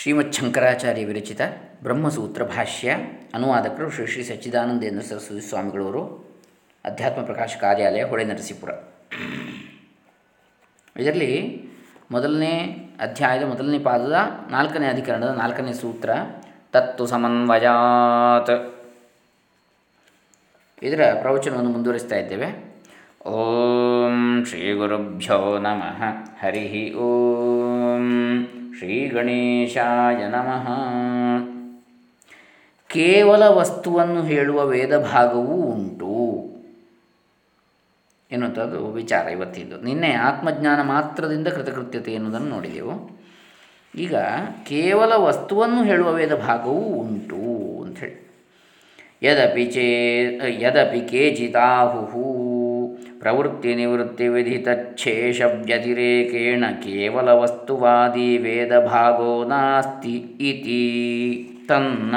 ಶ್ರೀಮತ್ ಶಂಕರಾಚಾರ್ಯ ವಿರಚಿತ ಬ್ರಹ್ಮಸೂತ್ರ ಭಾಷ್ಯ ಅನುವಾದಕರು ಶ್ರೀ ಶ್ರೀ ಸಚ್ಚಿದಾನಂದೇಂದ್ರ ಸರಸ್ವತಿ ಸ್ವಾಮಿಗಳವರು, ಅಧ್ಯಾತ್ಮ ಪ್ರಕಾಶ ಕಾರ್ಯಾಲಯ ಹೊಳೆ ನರಸೀಪುರ. ಇದರಲ್ಲಿ ಮೊದಲನೇ ಅಧ್ಯಾಯದ ಮೊದಲನೇ ಪಾದದ ನಾಲ್ಕನೇ ಅಧಿಕರಣದ ನಾಲ್ಕನೇ ಸೂತ್ರ ತತ್ತು ಸಮನ್ವಯಾತ್. ಇದರ ಪ್ರವಚನವನ್ನು ಮುಂದುವರಿಸ್ತಾ ಇದ್ದೇವೆ. ಓಂ ಶ್ರೀ ಗುರುಭ್ಯೋ ನಮಃ ಹರಿ ಓಂ ಶ್ರೀ ಗಣೇಶಾಯ ನಮಃ ಕೇವಲ ವಸ್ತುವನ್ನು ಹೇಳುವ ವೇದ ಭಾಗವೂ ಉಂಟು. ಎನ್ನುವಂಥದ್ದು ವಿಚಾರ ಇವತ್ತಿದ್ದು. ನಿನ್ನೆ ಆತ್ಮಜ್ಞಾನ ಮಾತ್ರದಿಂದ ಕೃತಕೃತ್ಯತೆ ಎನ್ನುವುದನ್ನು ನೋಡಿದೆವು. ಈಗ ಕೇವಲ ವಸ್ತುವನ್ನು ಹೇಳುವ ವೇದ ಭಾಗವೂ ಉಂಟು ಅಂಥೇಳಿ ಯದಪಿ ಚೇ, ಯದಪಿ ಕೇಚಿತಾಹು ಪ್ರವೃತ್ತಿ ನಿವೃತ್ತಿ ವಿಧಿತಚ್ಛೇಷ ವ್ಯತಿರೇಕೇಣ ಕೇವಲ ವಸ್ತುವಾದಿ ವೇದ ಭಾಗೋ ನಾಸ್ತಿ ಇತಿ ತನ್ನ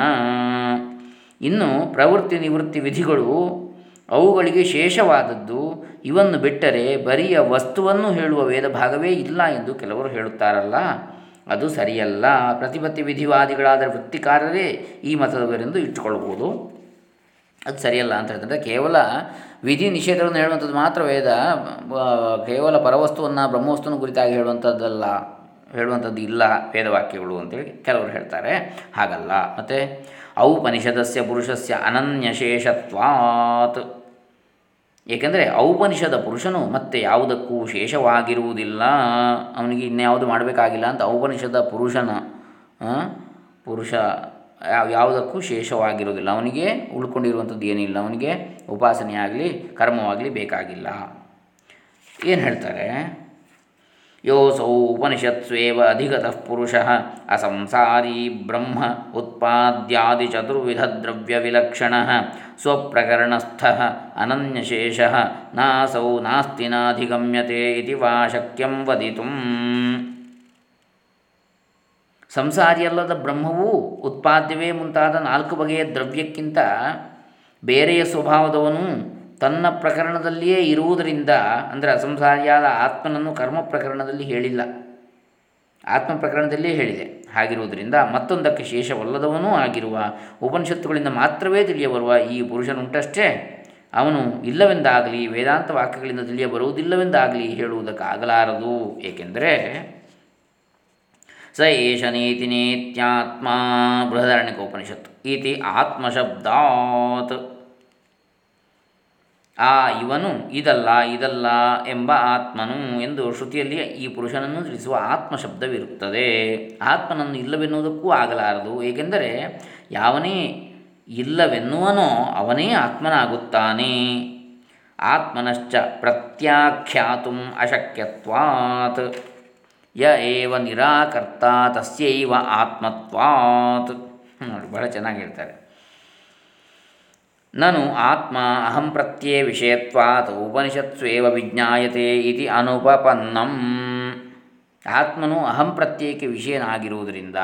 ಇನ್ನು ಪ್ರವೃತ್ತಿ ನಿವೃತ್ತಿ ವಿಧಿಗಳು ಅವುಗಳಿಗೆ ಶೇಷವಾದದ್ದು, ಇವನ್ನು ಬಿಟ್ಟರೆ ಬರಿಯ ವಸ್ತುವನ್ನು ಹೇಳುವ ವೇದ ಭಾಗವೇ ಇಲ್ಲ ಎಂದು ಕೆಲವರು ಹೇಳುತ್ತಾರಲ್ಲ. ಅದು ಸರಿಯಲ್ಲ. ಪ್ರತಿಪತ್ತಿ ವಿಧಿವಾದಿಗಳಾದ ವೃತ್ತಿಕಾರರೇ ಈ ಮತದವರೆಂದು ಇಟ್ಟುಕೊಳ್ಳಬಹುದು. ಅದು ಸರಿಯಲ್ಲ ಅಂತ ಹೇಳ್ತಾರೆ. ಕೇವಲ ವಿಧಿ ನಿಷೇಧಗಳನ್ನು ಹೇಳುವಂಥದ್ದು ಮಾತ್ರ ವೇದ ಕೇವಲ ಪರವಸ್ತುವನ್ನು, ಬ್ರಹ್ಮವಸ್ತುವನ್ನು ಕುರಿತಾಗಿ ಹೇಳುವಂಥದ್ದಲ್ಲ, ಹೇಳುವಂಥದ್ದು ಇಲ್ಲ ವೇದವಾಕ್ಯಗಳು ಅಂತೇಳಿ ಕೆಲವರು ಹೇಳ್ತಾರೆ. ಹಾಗಲ್ಲ. ಮತ್ತು ಔಪನಿಷದಸ್ಯ ಪುರುಷಸ್ಯ ಅನನ್ಯಶೇಷತ್ವಾತ್. ಏಕೆಂದರೆ ಔಪನಿಷದ ಪುರುಷನು ಮತ್ತೆ ಯಾವುದಕ್ಕೂ ಶೇಷವಾಗಿರುವುದಿಲ್ಲ. ಅವನಿಗೆ ಇನ್ಯಾವುದು ಮಾಡಬೇಕಾಗಿಲ್ಲ ಅಂತ ಔಪನಿಷದ ಪುರುಷನ ಪುರುಷ ಯಾವ ಯಾವುದಕ್ಕೂ ಶೇಷವಾಗಿರುವುದಿಲ್ಲ. ಅವನಿಗೆ ಉಳ್ಕೊಂಡಿರುವಂಥದ್ದು ಏನಿಲ್ಲ. ಅವನಿಗೆ ಉಪಾಸನೆಯಾಗಲಿ ಕರ್ಮವಾಗಲಿ ಬೇಕಾಗಿಲ್ಲ. ಏನು ಹೇಳ್ತಾರೆ? ಯೋಸೌ ಉಪನಿಷತ್ಸ್ವೇವ ಅಧಿಗತಃ ಪುರುಷ ಅಸಂಸಾರಿ ಬ್ರಹ್ಮ ಉತ್ಪಾದ್ಯಾದಿ ಚತುರ್ವಿಧ ದ್ರವ್ಯ ವಿಲಕ್ಷಣ ಸ್ವಪ್ರಕರಣಸ್ಥ ಅನನ್ಯಶೇಷ ನಾಸೌ ನಾಸ್ತಿ ನಾಧಿಗಮ್ಯತೆ ಇತಿ ವಾ ಶಕ್ಯಂ ವದಿತು. ಸಂಸಾರಿಯಲ್ಲದ ಬ್ರಹ್ಮವು ಉತ್ಪಾದ್ಯವೇ ಮುಂತಾದ ನಾಲ್ಕು ಬಗೆಯ ದ್ರವ್ಯಕ್ಕಿಂತ ಬೇರೆಯ ಸ್ವಭಾವದವನು ತನ್ನ ಪ್ರಕರಣದಲ್ಲಿಯೇ ಇರುವುದರಿಂದ, ಅಂದರೆ ಅಸಂಸಾರಿಯಾದ ಆತ್ಮನನ್ನು ಕರ್ಮ ಪ್ರಕರಣದಲ್ಲಿ ಹೇಳಿಲ್ಲ. ಆತ್ಮ ಪ್ರಕರಣದಲ್ಲಿಯೇ ಹೇಳಿದೆ. ಹಾಗಿರುವುದರಿಂದ ಮತ್ತೊಂದಕ್ಕೆ ಶೇಷವಲ್ಲದವನೂ ಆಗಿರುವ ಉಪನಿಷತ್ತುಗಳಿಂದ ಮಾತ್ರವೇ ತಿಳಿಯಬರುವ ಈ ಪುರುಷನುಂಟಷ್ಟೇ ಅವನು ಇಲ್ಲವೆಂದಾಗಲಿ, ವೇದಾಂತ ವಾಕ್ಯಗಳಿಂದ ತಿಳಿಯಬರುವುದಿಲ್ಲವೆಂದಾಗಲಿ ಹೇಳುವುದಕ್ಕಾಗಲಾರದು. ಏಕೆಂದರೆ ಸ ಏಷ ನೀತಿ ನೇತ್ಯಾತ್ಮ ಬೃಹದಾರಣ್ಯಕೋಪನಿಷತ್ತು ಇತಿ ಆತ್ಮಶಬ್ದಾತ್ ಆ ಇವನು ಇದಲ್ಲ ಇದಲ್ಲ ಎಂಬ ಆತ್ಮನು ಎಂದು ಶ್ರುತಿಯಲ್ಲಿ ಈ ಪುರುಷನನ್ನು ತಿಳಿಸುವ ಆತ್ಮಶಬ್ದವಿರುತ್ತದೆ. ಆತ್ಮನನ್ನು ಇಲ್ಲವೆನ್ನುವುದಕ್ಕೂ ಆಗಲಾರದು, ಏಕೆಂದರೆ ಯಾವನೇ ಇಲ್ಲವೆನ್ನುವನೋ ಅವನೇ ಆತ್ಮನಾಗುತ್ತಾನೆ. ಆತ್ಮನಶ್ಚ ಪ್ರತ್ಯಾಖ್ಯಾತು ಅಶಕ್ಯತ್ವಾತ್. ಯ ಏವ ನಿರಾಕರ್ತ ತಸ್ಯೈವ ಆತ್ಮತ್ವಾತ್. ನೋಡಿ, ಬಹಳ ಚೆನ್ನಾಗಿ ಹೇಳ್ತಾರೆ. ನನು ಆತ್ಮ ಅಹಂ ಪ್ರತ್ಯೇ ವಿಷಯತ್ವಾತ್ ಉಪನಿಷತ್ಸ್ವೇವ ವಿಜ್ಞಾಯತೆ ಇತಿ ಅನುಪಪನ್ನಂ. ಆತ್ಮನು ಅಹಂ ಪ್ರತ್ಯೇಕ ವಿಷಯನಾಗಿರುವುದರಿಂದ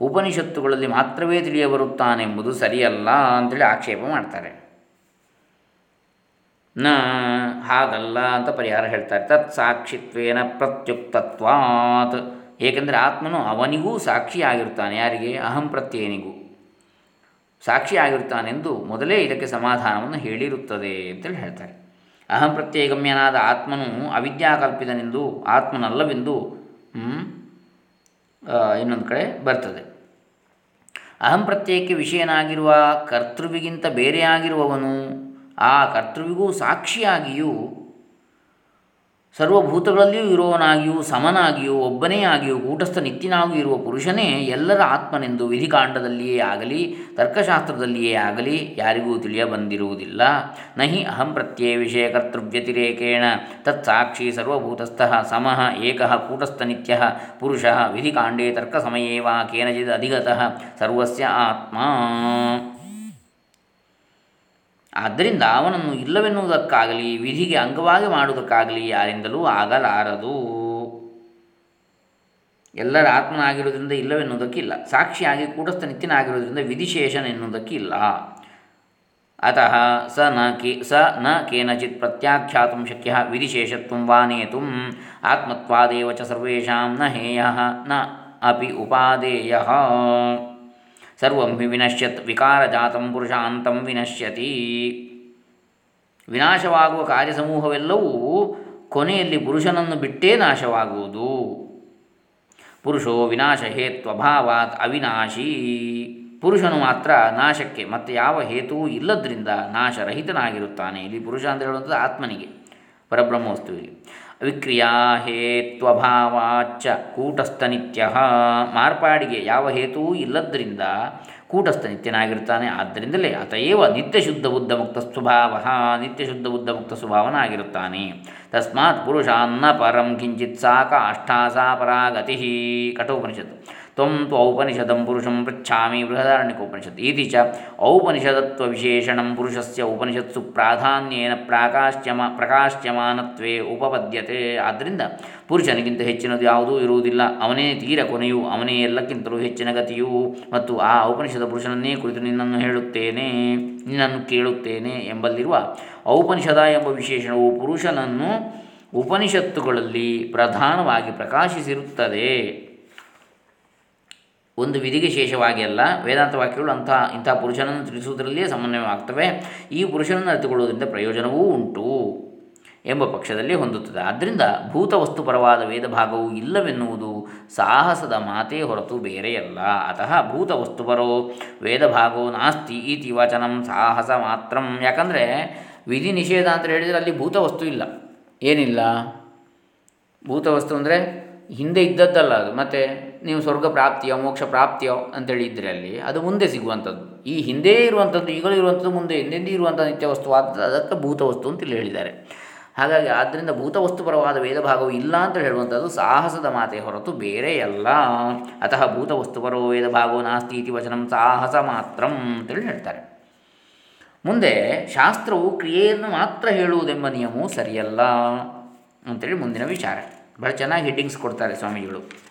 ಉಪನಿಷತ್ತುಗಳಲ್ಲಿ ಮಾತ್ರವೇ ತಿಳಿಯಬರುತ್ತಾನೆಂಬುದು ಸರಿಯಲ್ಲ ಅಂತೇಳಿ ಆಕ್ಷೇಪ ಮಾಡ್ತಾರೆ. ನ ಹಾಗಲ್ಲ ಅಂತ ಪರಿಹಾರ ಹೇಳ್ತಾರೆ ತತ್ ಸಾಕ್ಷಿತ್ವೇನ ಪ್ರತ್ಯುಕ್ತತ್ವಾತ್. ಏಕೆಂದರೆ ಆತ್ಮನು ಅವನಿಗೂ ಸಾಕ್ಷಿಯಾಗಿರ್ತಾನೆ ಯಾರಿಗೆ? ಅಹಂ ಪ್ರತ್ಯೇನಿಗೂ ಸಾಕ್ಷಿಯಾಗಿರ್ತಾನೆಂದು ಮೊದಲೇ ಇದಕ್ಕೆ ಸಮಾಧಾನವನ್ನು ಹೇಳಿರುತ್ತದೆ ಅಂತೇಳಿ ಹೇಳ್ತಾರೆ. ಅಹಂ ಪ್ರತ್ಯೇಗಮ್ಯನಾದ ಆತ್ಮನು ಅವಿದ್ಯಾಕಲ್ಪಿತನೆಂದು ಆತ್ಮನಲ್ಲವೆಂದು ಇನ್ನೊಂದು ಕಡೆ ಬರ್ತದೆ. ಅಹಂ ಪ್ರತ್ಯೇಕ ವಿಷಯನಾಗಿರುವ ಕರ್ತೃವಿಗಿಂತ ಬೇರೆಯಾಗಿರುವವನು ಆ ಕರ್ತೃವಿಗೂ ಸಾಕ್ಷಿಯಾಗಿಯೂ, ಸರ್ವಭೂತಗಳಲ್ಲಿಯೂ ಇರುವವನಾಗಿಯೂ, ಸಮನಾಗಿಯೂ, ಒಬ್ಬನೇ ಆಗಿಯೂ, ಕೂಟಸ್ಥ ನಿತ್ಯನಾಗಿಯೂ ಇರುವ ಪುರುಷನೇ ಎಲ್ಲರ ಆತ್ಮನೆಂದು ವಿಧಿಕಾಂಡದಲ್ಲಿಯೇ ಆಗಲಿ, ತರ್ಕಶಾಸ್ತ್ರದಲ್ಲಿಯೇ ಆಗಲಿ ಯಾರಿಗೂ ತಿಳಿಯ ಬಂದಿರುವುದಿಲ್ಲ ನಹಿ ಅಹಂ ಪ್ರತ್ಯೇ ವಿಷಯ ಕರ್ತೃವ್ಯತಿರೇಕೇಣ, ತತ್ಸಾಕ್ಷಿ ಸರ್ವಭೂತಸ್ಥ ಸಮಃ ಏಕ ಕೂಟಸ್ಥ ನಿತ್ಯ ಪುರುಷ ವಿಧಿಕಾಂಡೇ ತರ್ಕಸಮಯೇ ವಾ ಕೇನಚಿದ್ ಅಧಿಗತಃ ಸರ್ವಸ್ಯ ಆತ್ಮ. ಆದ್ದರಿಂದ ಅವನನ್ನು ಇಲ್ಲವೆನ್ನುವುದಕ್ಕಾಗಲಿ, ವಿಧಿಗೆ ಅಂಗವಾಗಿ ಮಾಡುವುದಕ್ಕಾಗಲಿ ಯಾರಿಂದಲೂ ಆಗಲಾರದು. ಎಲ್ಲರ ಆತ್ಮನಾಗಿರುವುದರಿಂದ ಇಲ್ಲವೆನ್ನುವುದಕ್ಕಿಲ್ಲ. ಸಾಕ್ಷಿಯಾಗಿ ಕೂಟಸ್ಥ ನಿತ್ಯನಾಗಿರುವುದರಿಂದ ವಿಧಿಶೇಷನೆನ್ನುವುದಕ್ಕಿಲ್ಲ. ಅತಃ ಸ ನ ಕೇ, ಸ ನ ಕೇನಚಿತ್ ಪ್ರತ್ಯಾಖ್ಯಾತು ಶಕ್ಯ ವಿಧಿಶೇಷತ್ವ ವಾ ನೇತು ಆತ್ಮತ್ವಾದೇವ ಚ ಸರ್ವೇಷಾಂ ನ ಹೇಯ ನ ಅಪಿ ಉಪಾದೇಯ. ಸರ್ವಂ ಹಿ ವಿನಶ್ಯತ್, ವಿಕಾರಜಾತಂ ಪುರುಷಾಂತಂ ವಿನಶ್ಯತಿ. ವಿನಾಶವಾಗುವ ಕಾರ್ಯಸಮೂಹವೆಲ್ಲವೂ ಕೊನೆಯಲ್ಲಿ ಪುರುಷನನ್ನು ಬಿಟ್ಟೇ ನಾಶವಾಗುವುದು. ಪುರುಷೋ ವಿನಾಶ ಹೇತ್ವಭಾವಾತ್ ಅವಿನಾಶಿ. ಪುರುಷನು ಮಾತ್ರ ನಾಶಕ್ಕೆ ಮತ್ತು ಯಾವ ಹೇತುವೂ ಇಲ್ಲದ್ರಿಂದ ನಾಶರಹಿತನಾಗಿರುತ್ತಾನೆ. ಇಲ್ಲಿ ಪುರುಷ ಅಂತ ಹೇಳುವಂಥದ್ದು ಆತ್ಮನಿಗೆ. ಪರಬ್ರಹ್ಮವಸ್ತುವಿಗೆ ವಿಕ್ರಿಯಾ ಹೇತ್ವಭಾವಾಚ್ಚ ಕೂಟಸ್ಥನಿತ್ಯ. ಮಾರ್ಪಾಡಿಗೆ ಯಾವ ಹೇತುವೂ ಇಲ್ಲದ್ರಿಂದ ಕೂಟಸ್ಥ ನಿತ್ಯನಾಗಿರ್ತಾನೆ ಆದ್ದರಿಂದಲೇ ಅತಯೇವ ನಿತ್ಯಶುದ್ಧ ಬುದ್ಧ ಮುಕ್ತ ಸ್ವಭಾವ, ನಿತ್ಯಶುದ್ಧ ಬುದ್ಧ ಮುಕ್ತ ಸ್ವಭಾವನಾಗಿರುತ್ತಾನೆ. ತಸ್ಮಾತ್ ಪುರುಷಾನ್ನ ಪರಂ ಕಿಂಚಿತ್ ಸಾಕ ಅಷ್ಟಾಸಾ ಪರಾಗತಿ. ಕಠೋಪನಿಷತ್ತು. ತ್ವಂ ಔಪನಿಷದಂ ಪುರುಷಂ ಪೃಚ್ಛಾಮಿ ಬೃಹದಾರಣ್ಯಕೋಪನಿಷತ್ ಇತಿ ಚ ಔಪನಿಷದತ್ವವಿಶೇಷಣಂ ಪುರುಷಸ್ಯ ಉಪನಿಷತ್ಸು ಪ್ರಾಧಾನ್ಯೇನ ಪ್ರಾಕಾಶ್ಯಮ ಪ್ರಕಾಶ್ಯಮಾನತ್ವೇ ಉಪಪದ್ಯತೆ ಆದ್ದರಿಂದ ಪುರುಷನಿಗಿಂತ ಹೆಚ್ಚಿನದು ಯಾವುದೂ ಇರುವುದಿಲ್ಲ. ಅವನೇ ತೀರ ಕೊನೆಯು, ಅವನೇ ಎಲ್ಲಕ್ಕಿಂತಲೂ ಹೆಚ್ಚಿನ ಗತಿಯು ಮತ್ತು ಆ ಔಪನಿಷದ ಪುರುಷನನ್ನೇ ಕುರಿತು ನಿನ್ನನ್ನು ಹೇಳುತ್ತೇನೆ, ನಿನ್ನನ್ನು ಕೇಳುತ್ತೇನೆ ಎಂಬಲ್ಲಿರುವ ಔಪನಿಷದ ಎಂಬ ವಿಶೇಷಣವು ಪುರುಷನನ್ನು ಉಪನಿಷತ್ತುಗಳಲ್ಲಿ ಪ್ರಧಾನವಾಗಿ ಪ್ರಕಾಶಿಸಿರುತ್ತದೆ. ಒಂದು ವಿಧಿಗೆ ಶೇಷವಾಗಿ ಅಲ್ಲ, ವೇದಾಂತ ವಾಕ್ಯಗಳು ಅಂಥ, ಇಂಥ ಪುರುಷನನ್ನು ತಿಳಿಸುವುದರಲ್ಲಿಯೇ ಸಮನ್ವಯವಾಗ್ತವೆ. ಈ ಪುರುಷನನ್ನು ಅರಿತುಕೊಳ್ಳುವುದರಿಂದ ಪ್ರಯೋಜನವೂ ಉಂಟು ಎಂಬ ಪಕ್ಷದಲ್ಲಿ ಹೊಂದುತ್ತದೆ. ಆದ್ದರಿಂದ ಭೂತ ವಸ್ತುಪರವಾದ ವೇದಭಾಗವು ಇಲ್ಲವೆನ್ನುವುದು ಸಾಹಸದ ಮಾತೇ ಹೊರತು ಬೇರೆಯಲ್ಲ. ಅತಃ ವೇದ ವೇದಭಾಗೋ ನಾಸ್ತಿ ಇತಿ ವಚನಂ ಸಾಹಸ ಮಾತ್ರ. ಯಾಕಂದರೆ ವಿಧಿ ನಿಷೇಧ ಅಂತ ಹೇಳಿದರೆ ಅಲ್ಲಿ ಭೂತ ವಸ್ತು ಇಲ್ಲ. ಏನಿಲ್ಲ? ಭೂತ ವಸ್ತು ಅಂದರೆ ಹಿಂದೆ ಇದ್ದದ್ದಲ್ಲ ಅದು. ಮತ್ತು ನೀವು ಸ್ವರ್ಗ ಪ್ರಾಪ್ತಿಯೋ, ಮೋಕ್ಷ ಪ್ರಾಪ್ತಿಯೋ ಅಂತೇಳಿ ಇದ್ದರೆ ಅಲ್ಲಿ ಅದು ಮುಂದೆ ಸಿಗುವಂಥದ್ದು. ಈ ಹಿಂದೆ ಇರುವಂಥದ್ದು, ಈಗಲೂ ಇರುವಂಥದ್ದು, ಮುಂದೆ ಹಿಂದೆಂದೂ ಇರುವಂಥ ನಿತ್ಯ ವಸ್ತುವಾದ ಅದಕ್ಕೆ ಭೂತ ವಸ್ತು ಅಂತ ಇಲ್ಲಿ ಹೇಳಿದ್ದಾರೆ. ಹಾಗಾಗಿ ಆದ್ದರಿಂದ ಭೂತವಸ್ತುಪರವಾದ ವೇದಭಾಗವು ಇಲ್ಲ ಅಂತ ಹೇಳುವಂಥದ್ದು ಸಾಹಸದ ಮಾತೆ ಹೊರತು ಬೇರೆಯಲ್ಲ ಅತಃ ಭೂತವಸ್ತುಪರೋ ವೇದಭಾಗೋ ನಾಸ್ತಿ ಇತಿ ವಚನ ಸಾಹಸ ಮಾತ್ರ ಅಂತೇಳಿ ಹೇಳ್ತಾರೆ. ಮುಂದೆ ಶಾಸ್ತ್ರವು ಕ್ರಿಯೆಯನ್ನು ಮಾತ್ರ ಹೇಳುವುದೆಂಬ ನಿಯಮವು ಸರಿಯಲ್ಲ ಅಂತೇಳಿ ಮುಂದಿನ ವಿಚಾರ. ಬಹಳ ಚೆನ್ನಾಗಿ ಹೆಡ್ಡಿಂಗ್ಸ್ ಕೊಡ್ತಾರೆ ಸ್ವಾಮೀಜಿಗಳು.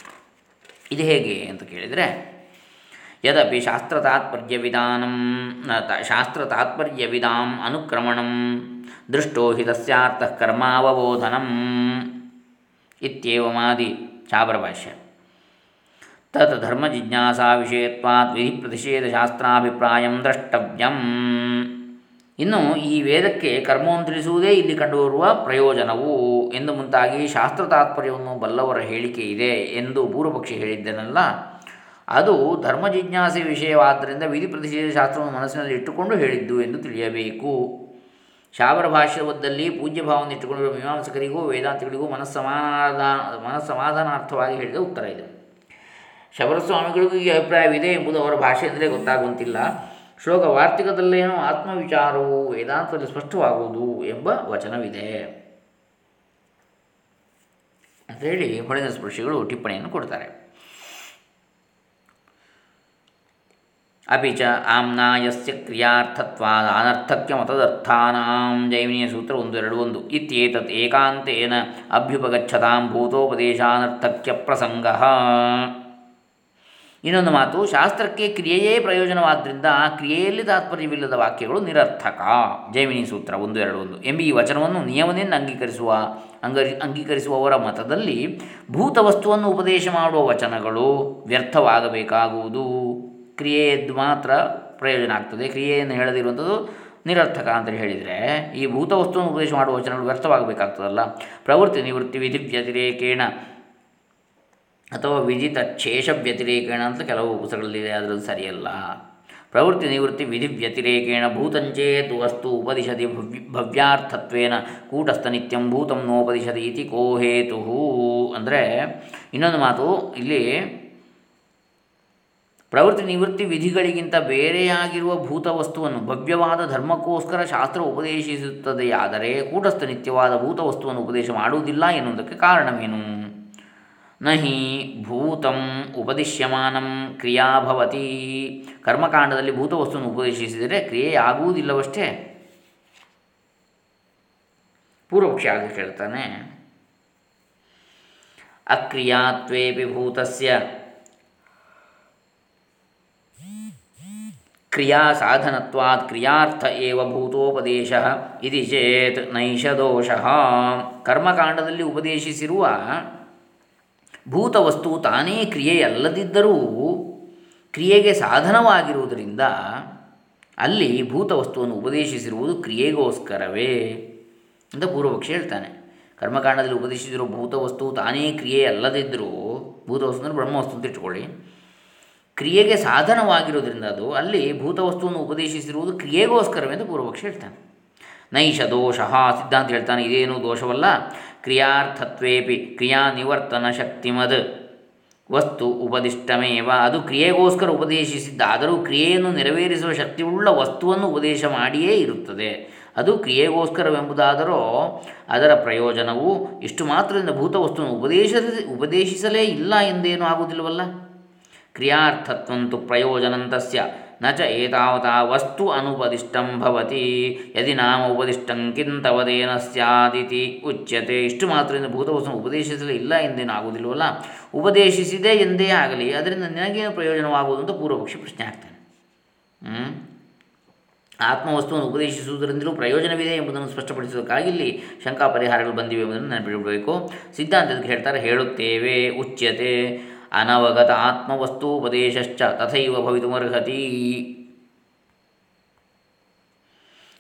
ಇದು ಹೇಗೆ ಅಂತ ಕೇಳಿದರೆ, ಯದಪಿ ಶಾಸ್ತ್ರ ತಾತ್ಪರ್ಯ ವಿಧಾನಂ ಶಾಸ್ತ್ರ ತಾತ್ಪರ್ಯ ವಿಧಾಂ ಅನುಕ್ರಮಣಂ ದೃಷ್ಟೋ ಹಿ ತಸ್ಯಾರ್ಥ ಕರ್ಮಾವಬೋಧನಂ ಇತ್ಯೇವಮಾದಿ ಚಾಬರಭಾಷ್ಯ. ತತ್ ಧರ್ಮ ಜಿಜ್ಞಾಸಾ ವಿಷಯತ್ವಾತ್ ವಿಧಿ ಪ್ರತಿಷೇಧ ಶಾಸ್ತ್ರಾಭಿಪ್ರಾಯಂ ದ್ರಷ್ಟವ್ಯಂ. ಇನ್ನು ಈ ವೇದಕ್ಕೆ ಕರ್ಮವನ್ನು ತಿಳಿಸುವುದೇ ಇಲ್ಲಿ ಕಂಡುಬರುವ ಪ್ರಯೋಜನವು. ಎಂದು ಮುಂತಾಗಿ ಶಾಸ್ತ್ರ ತಾತ್ಪರ್ಯವನ್ನು ಬಲ್ಲವರ ಹೇಳಿಕೆ ಇದೆ ಎಂದು ಪೂರ್ವಪಕ್ಷಿ ಹೇಳಿದ್ದನಲ್ಲ? ಅದು ಧರ್ಮ ಜಿಜ್ಞಾಸೆ ವಿಷಯವಾದ್ದರಿಂದ ವಿಧಿ ಪ್ರತಿಷೇಧ ಶಾಸ್ತ್ರವನ್ನು ಮನಸ್ಸಿನಲ್ಲಿ ಇಟ್ಟುಕೊಂಡು ಹೇಳಿದ್ದು ಎಂದು ತಿಳಿಯಬೇಕು. ಶಾಬರ ಭಾಷ್ಯವದ್ದಲ್ಲಿ ಪೂಜ್ಯ ಭಾವವನ್ನು ಇಟ್ಟುಕೊಂಡಿರುವ ಮೀಮಾಂಸಕರಿಗೂ ವೇದಾಂತಿಗಳಿಗೂ ಮನಸ್ಸಮಾಧಾನ ಮನಸ್ಸಮಾಧಾನಾರ್ಥವಾಗಿ ಹೇಳಿದ ಉತ್ತರ ಇದೆ. ಶಬರಸ್ವಾಮಿಗಳಿಗೂ ಈ ಅಭಿಪ್ರಾಯವಿದೆ ಎಂಬುದು ಅವರ ಭಾಷೆಯಿಂದಲೇ ಗೊತ್ತಾಗುವಂತಿಲ್ಲ. ಶ್ಲೋಕ ವಾರ್ತಿಕದಲ್ಲೇನೋ ಆತ್ಮವಿಚಾರವು ವೇದಾಂತದಲ್ಲಿ ಸ್ಪಷ್ಟವಾಗುವುದು ಎಂಬ ವಚನವಿದೆ. ಅಂತ ಹೇಳಿ ಹೊಳೆದ ಸ್ಪೃಶಿಗಳು ಟಿಪ್ಪಣಿಯನ್ನು ಕೊಡ್ತಾರೆ. ಅಪಿ ಚ ಆಮ್ನಾಯಸ್ಯ ಕ್ರಿಯಾರ್ಥತ್ವಾದ ಅನರ್ಥಕ್ಯ ಮತದರ್ಥಾನಾಂ ಜೈಮಿನಿಯ ಸೂತ್ರ ಒಂದು ಎರಡು ಒಂದು. ಇತ್ಯೇತತ್ ಏಕಾಂತೇನ ಅಭ್ಯುಪಗಚ್ಚತಾಂ ಭೂತೋಪದೇಶಾನರ್ಥಕ್ಯ ಪ್ರಸಂಗ. ಇನ್ನೊಂದು ಮಾತು, ಶಾಸ್ತ್ರಕ್ಕೆ ಕ್ರಿಯೆಯೇ ಪ್ರಯೋಜನವಾದ್ದರಿಂದ ಆ ಕ್ರಿಯೆಯಲ್ಲಿ ತಾತ್ಪರ್ಯವಿಲ್ಲದ ವಾಕ್ಯಗಳು ನಿರರ್ಥಕ. ಜೈಮಿನಿ ಸೂತ್ರ ಒಂದು, ಎರಡು, ಒಂದು. ಎಂಬ ಈ ವಚನವನ್ನು ನಿಯಮದಿಂದ ಅಂಗೀಕರಿಸುವ, ಅಂಗರಿ, ಅಂಗೀಕರಿಸುವವರ ಮತದಲ್ಲಿ ಭೂತ ವಸ್ತುವನ್ನು ಉಪದೇಶ ಮಾಡುವ ವಚನಗಳು ವ್ಯರ್ಥವಾಗಬೇಕಾಗುವುದು. ಕ್ರಿಯೆಯದ್ದು ಮಾತ್ರ ಪ್ರಯೋಜನ ಆಗ್ತದೆ. ಕ್ರಿಯೆಯನ್ನು ಹೇಳದಿರುವಂಥದ್ದು ನಿರರ್ಥಕ ಅಂತ ಹೇಳಿದರೆ ಈ ಭೂತ ವಸ್ತುವನ್ನು ಉಪದೇಶ ಮಾಡುವ ವಚನಗಳು ವ್ಯರ್ಥವಾಗಬೇಕಾಗ್ತದಲ್ಲ. ಪ್ರವೃತ್ತಿ ನಿವೃತ್ತಿ ವಿಧಿ ವ್ಯತಿರೇಕೇಣ ಅಥವಾ ವಿಧಿತ ಶೇಷ ವ್ಯತಿರೇಕೇಣ ಅಂತ ಕೆಲವು ಪುಸ್ತಕಗಳಿದೆ ಅದರಲ್ಲಿ ಸರಿಯಲ್ಲ. ಪ್ರವೃತ್ತಿ ನಿವೃತ್ತಿ ವಿಧಿ ವ್ಯತಿರೇಕೇಣ ಭೂತಂಚೇತು ವಸ್ತು ಉಪದಿಶತಿ ಭವ್ಯಾರ್ಥತ್ವೇನ ಕೂಟಸ್ಥ ನಿತ್ಯಂ ಭೂತಂ ನೋಪದಿಶತಿ ಇತಿ ಕೋ ಹೇತು ಅಂದರೆ ಇನ್ನೊಂದು ಮಾತು, ಇಲ್ಲಿ ಪ್ರವೃತ್ತಿ ನಿವೃತ್ತಿ ವಿಧಿಗಳಿಗಿಂತ ಬೇರೆಯಾಗಿರುವ ಭೂತ ವಸ್ತುವನ್ನು ಭವ್ಯವಾದ ಧರ್ಮಕ್ಕೋಸ್ಕರ ಶಾಸ್ತ್ರ ಉಪದೇಶಿಸುತ್ತದೆಯಾದರೆ ಕೂಟಸ್ಥ ನಿತ್ಯವಾದ ಭೂತ ವಸ್ತುವನ್ನು ಉಪದೇಶ ಮಾಡುವುದಿಲ್ಲ ಎನ್ನುವುದಕ್ಕೆ ಕಾರಣವೇನು? ನಹಿ ಭೂತಂ ಉಪದಿಶ್ಯಮಾನಂ ಕ್ರಿಯಾಭವತಿ ಕರ್ಮಕಾಂಡದಲ್ಲಿ ಭೂತವಸ್ತುವನ್ನು ಉಪದೇಶಿಸಿದರೆ ಕ್ರಿಯೆ ಆಗುವುದಿಲ್ಲವಷ್ಟೇ? ಪೂರ್ವಪಕ್ಷ ಆಗ ಕೇಳ್ತಾನೆ. ಅಕ್ರಿಯಾತ್ವೇಪಿ ಭೂತಸ್ಯ. ಕ್ರಿಯಾ ಸಾಧನತ್ವಾತ್ ಕ್ರಿಯಾರ್ಥ ಏವ ಭೂತೋಪದೇಶ ಇದು ಚೇತ್ ನೈಷ ದೋಷ. ಕರ್ಮಕಾಂಡದಲ್ಲಿ ಉಪದೇಶಿಸಿರುವ ಭೂತವಸ್ತು ತಾನೇ ಕ್ರಿಯೆಯಲ್ಲದಿದ್ದರೂ ಕ್ರಿಯೆಗೆ ಸಾಧನವಾಗಿರುವುದರಿಂದ ಅಲ್ಲಿ ಭೂತವಸ್ತುವನ್ನು ಉಪದೇಶಿಸಿರುವುದು ಕ್ರಿಯೆಗೋಸ್ಕರವೇ ಅಂತ ಪೂರ್ವಪಕ್ಷ ಹೇಳ್ತಾನೆ. ಕರ್ಮಕಾಂಡದಲ್ಲಿ ಉಪದೇಶಿಸಿರೋ ಭೂತವಸ್ತು ತಾನೇ ಕ್ರಿಯೆ ಅಲ್ಲದಿದ್ದರೂ ಭೂತವಸ್ತು ಅಂದರೆ ಬ್ರಹ್ಮವಸ್ತು ಅಂತ ಇಟ್ಕೊಳ್ಳಿ, ಕ್ರಿಯೆಗೆ ಸಾಧನವಾಗಿರುವುದರಿಂದ ಅದು ಅಲ್ಲಿ ಭೂತವಸ್ತುವನ್ನು ಉಪದೇಶಿಸಿರುವುದು ಕ್ರಿಯೆಗೋಸ್ಕರವೇ ಅಂತ ಪೂರ್ವಪಕ್ಷ ಹೇಳ್ತಾನೆ. ನೈಷ ದೋಷ ಸಿದ್ಧಾಂತ ಹೇಳ್ತಾನೆ, ಇದೇನು ದೋಷವಲ್ಲ. ಕ್ರಿಯಾರ್ಥತ್ವೇಪಿ ಕ್ರಿಯಾ ನಿವರ್ತನ ಶಕ್ತಿಮದ್ ವಸ್ತು ಉಪದಿಷ್ಟಮೇವ. ಅದು ಕ್ರಿಯೆಗೋಸ್ಕರ ಉಪದೇಶಿಸಿದ್ದಾದರೂ ಕ್ರಿಯೆಯನ್ನು ನೆರವೇರಿಸುವ ಶಕ್ತಿಯುಳ್ಳ ವಸ್ತುವನ್ನು ಉಪದೇಶ ಮಾಡಿಯೇ ಇರುತ್ತದೆ. ಅದು ಕ್ರಿಯೆಗೋಸ್ಕರವೆಂಬುದಾದರೂ ಅದರ ಪ್ರಯೋಜನವು ಇಷ್ಟು ಮಾತ್ರದಿಂದ ಭೂತವಸ್ತುವನ್ನು ಉಪದೇಶ ಉಪದೇಶಿಸಲೇ ಇಲ್ಲ ಎಂದೇನೂ ಆಗುವುದಿಲ್ಲವಲ್ಲ? ಕ್ರಿಯಾರ್ಥತ್ವಂತು ಪ್ರಯೋಜನಂತಸ್ಯ. ನ ಚ ಏತಾವತಾ ವಸ್ತು ಅನುಪದಿಷ್ಟಂ ಭವತಿ. ಯದಿ ನಾಮ ಉಪದಿಷ್ಟಂ ಕಿಂತವದೇನ ಸ್ಯಾದಿತಿ ಉಚ್ಯತೆ. ಇಷ್ಟು ಮಾತ್ರದಿಂದ ಭೂತವಸ್ತು ಉಪದೇಶಿಸಲೇ ಇಲ್ಲ ಎಂದೇನು ಆಗುವುದಿಲ್ಲವಲ್ಲ? ಉಪದೇಶಿಸಿದೆ ಎಂದೇ ಆಗಲಿ, ಅದರಿಂದ ನಿನಗೇನು ಪ್ರಯೋಜನವಾಗುವುದು ಅಂತ ಪೂರ್ವಪಕ್ಷಿ ಪ್ರಶ್ನೆ ಆಗ್ತಾನೆ. ಆತ್ಮವಸ್ತುವನ್ನು ಉಪದೇಶಿಸುವುದರಿಂದಲೂ ಪ್ರಯೋಜನವಿದೆ ಎಂಬುದನ್ನು ಸ್ಪಷ್ಟಪಡಿಸುವುದಕ್ಕಾಗಿ ಇಲ್ಲಿ ಶಂಕಾ ಪರಿಹಾರಗಳು ಬಂದಿವೆ ಎಂಬುದನ್ನು ನೆನಪಿಡಬೇಕು ಸಿದ್ಧಾಂತಕ್ಕೆ ಹೇಳ್ತಾರೆ, ಹೇಳುತ್ತೇವೆ ಉಚ್ಯತೆ. ಅನವಗತ ಆತ್ಮವಸ್ತೂಪದೇಶಶ್ಚ ತಥೈವ ಭವಿತುಮರ್ಹತಿ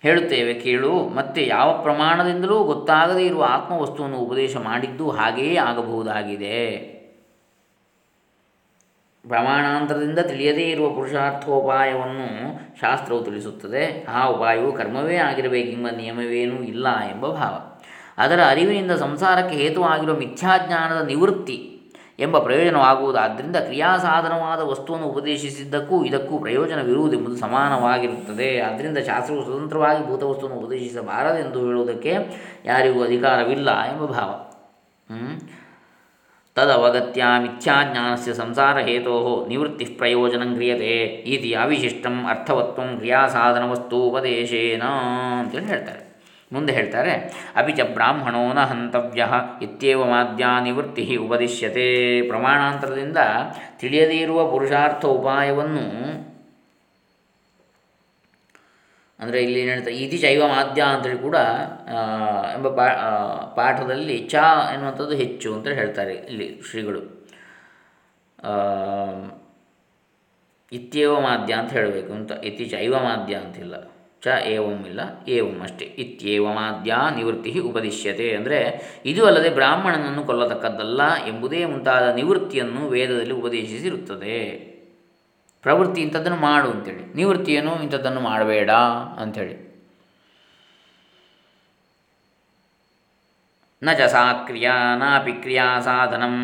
ಹೇಳುತ್ತೇವೆ ಕೇಳು, ಮತ್ತೆ ಯಾವ ಪ್ರಮಾಣದಿಂದಲೂ ಗೊತ್ತಾಗದೇ ಇರುವ ಆತ್ಮವಸ್ತುವನ್ನು ಉಪದೇಶ ಮಾಡಿದ್ದು ಹಾಗೆಯೇ ಆಗಬಹುದಾಗಿದೆ. ಪ್ರಮಾಣಾಂತರದಿಂದ ತಿಳಿಯದೇ ಇರುವ ಪುರುಷಾರ್ಥೋಪಾಯವನ್ನು ಶಾಸ್ತ್ರವು ತಿಳಿಸುತ್ತದೆ. ಆ ಉಪಾಯವು ಕರ್ಮವೇ ಆಗಿರಬೇಕೆಂಬ ನಿಯಮವೇನೂ ಇಲ್ಲ ಎಂಬ ಭಾವ. ಅದರ ಅರಿವಿನಿಂದ ಸಂಸಾರಕ್ಕೆ ಹೇತುವಾಗಿರುವ ಮಿಥ್ಯಾಜ್ಞಾನದ ನಿವೃತ್ತಿ ಎಂಬ ಪ್ರಯೋಜನವಾಗುವುದಾದ್ದರಿಂದ ಕ್ರಿಯಾಸಾಧನವಾದ ವಸ್ತುವನ್ನು ಉಪದೇಶಿಸಿದ್ದಕ್ಕೂ ಇದಕ್ಕೂ ಪ್ರಯೋಜನವಿರುವುದೆಂಬುದು ಸಮಾನವಾಗಿರುತ್ತದೆ. ಆದ್ದರಿಂದ ಶಾಸ್ತ್ರವು ಸ್ವತಂತ್ರವಾಗಿ ಭೂತವಸ್ತುವನ್ನು ಉಪದೇಶಿಸಬಾರದೆಂದು ಹೇಳುವುದಕ್ಕೆ ಯಾರಿಗೂ ಅಧಿಕಾರವಿಲ್ಲ ಎಂಬ ಭಾವ. ತದವಗತ್ಯ ಮಿಥ್ಯಾಜ್ಞಾನಸ್ಯ ಸಂಸಾರ ಹೇತೋ ನಿವೃತ್ತಿ ಪ್ರಯೋಜನ ಕ್ರಿಯತೆ ಇತಿ ಅವಿಶಿಷ್ಟಂ ಅರ್ಥವತ್ವ ಕ್ರಿಯಾಸಾಧನವಸ್ತು ಉಪದೇಶೇನ ಅಂತೇಳಿ ಹೇಳ್ತಾರೆ. ಮುಂದೆ ಹೇಳ್ತಾರೆ, ಅಪಿ ಚ ಬ್ರಾಹ್ಮಣೋ ನ ಹಂತವ್ಯ ಇತ್ಯೇವ ಮಾಧ್ಯಾ ನಿವೃತ್ತಿ ಉಪದಿಶ್ಯತೆ. ಪ್ರಮಾಣಾಂತರದಿಂದ ತಿಳಿಯದೇ ಇರುವ ಪುರುಷಾರ್ಥ ಉಪಾಯವನ್ನು ಅಂದರೆ ಇಲ್ಲಿ ಹೇಳ್ತಾರೆ ಇತಿ ಚೈವ ಮಾಧ್ಯ ಅಂತೇಳಿ ಕೂಡ ಎಂಬ ಪಾ ಪಾಠದಲ್ಲಿ ಚ ಎನ್ನುವಂಥದ್ದು ಹೆಚ್ಚು ಅಂತ ಹೇಳ್ತಾರೆ ಇಲ್ಲಿ ಶ್ರೀಗಳು. ಇತ್ಯೇವ ಮಾದ್ಯ ಅಂತ ಹೇಳಬೇಕು ಅಂತ, ಇತಿ ಚೈವ ಮಾಧ್ಯ ಅಂತಿಲ್ಲ. ಚ ಏವಂ ಇಲ್ಲ, ಏವಂ ಅಷ್ಟೇ. ಇತ್ಯೇವಮಾದ್ಯ ನಿವೃತ್ತಿ ಉಪದಿಶ್ಯತೆ. ಅಂದರೆ ಇದು ಅಲ್ಲದೆ ಬ್ರಾಹ್ಮಣನನ್ನು ಕೊಲ್ಲತಕ್ಕದ್ದಲ್ಲ ಎಂಬುದೇ ಮುಂತಾದ ನಿವೃತ್ತಿಯನ್ನು ವೇದದಲ್ಲಿ ಉಪದೇಶಿಸಿರುತ್ತದೆ. ಪ್ರವೃತ್ತಿ ಇಂಥದ್ದನ್ನು ಮಾಡು ಅಂತೇಳಿ. ನಿವೃತ್ತಿಯನ್ನು ಇಂಥದ್ದನ್ನು ಮಾಡಬೇಡ ಅಂಥೇಳಿ ನ ಚ ಸಾ ಕ್ರಿಯಾ ನಾಪಿ ಕ್ರಿಯಾ ಸಾಧನಂ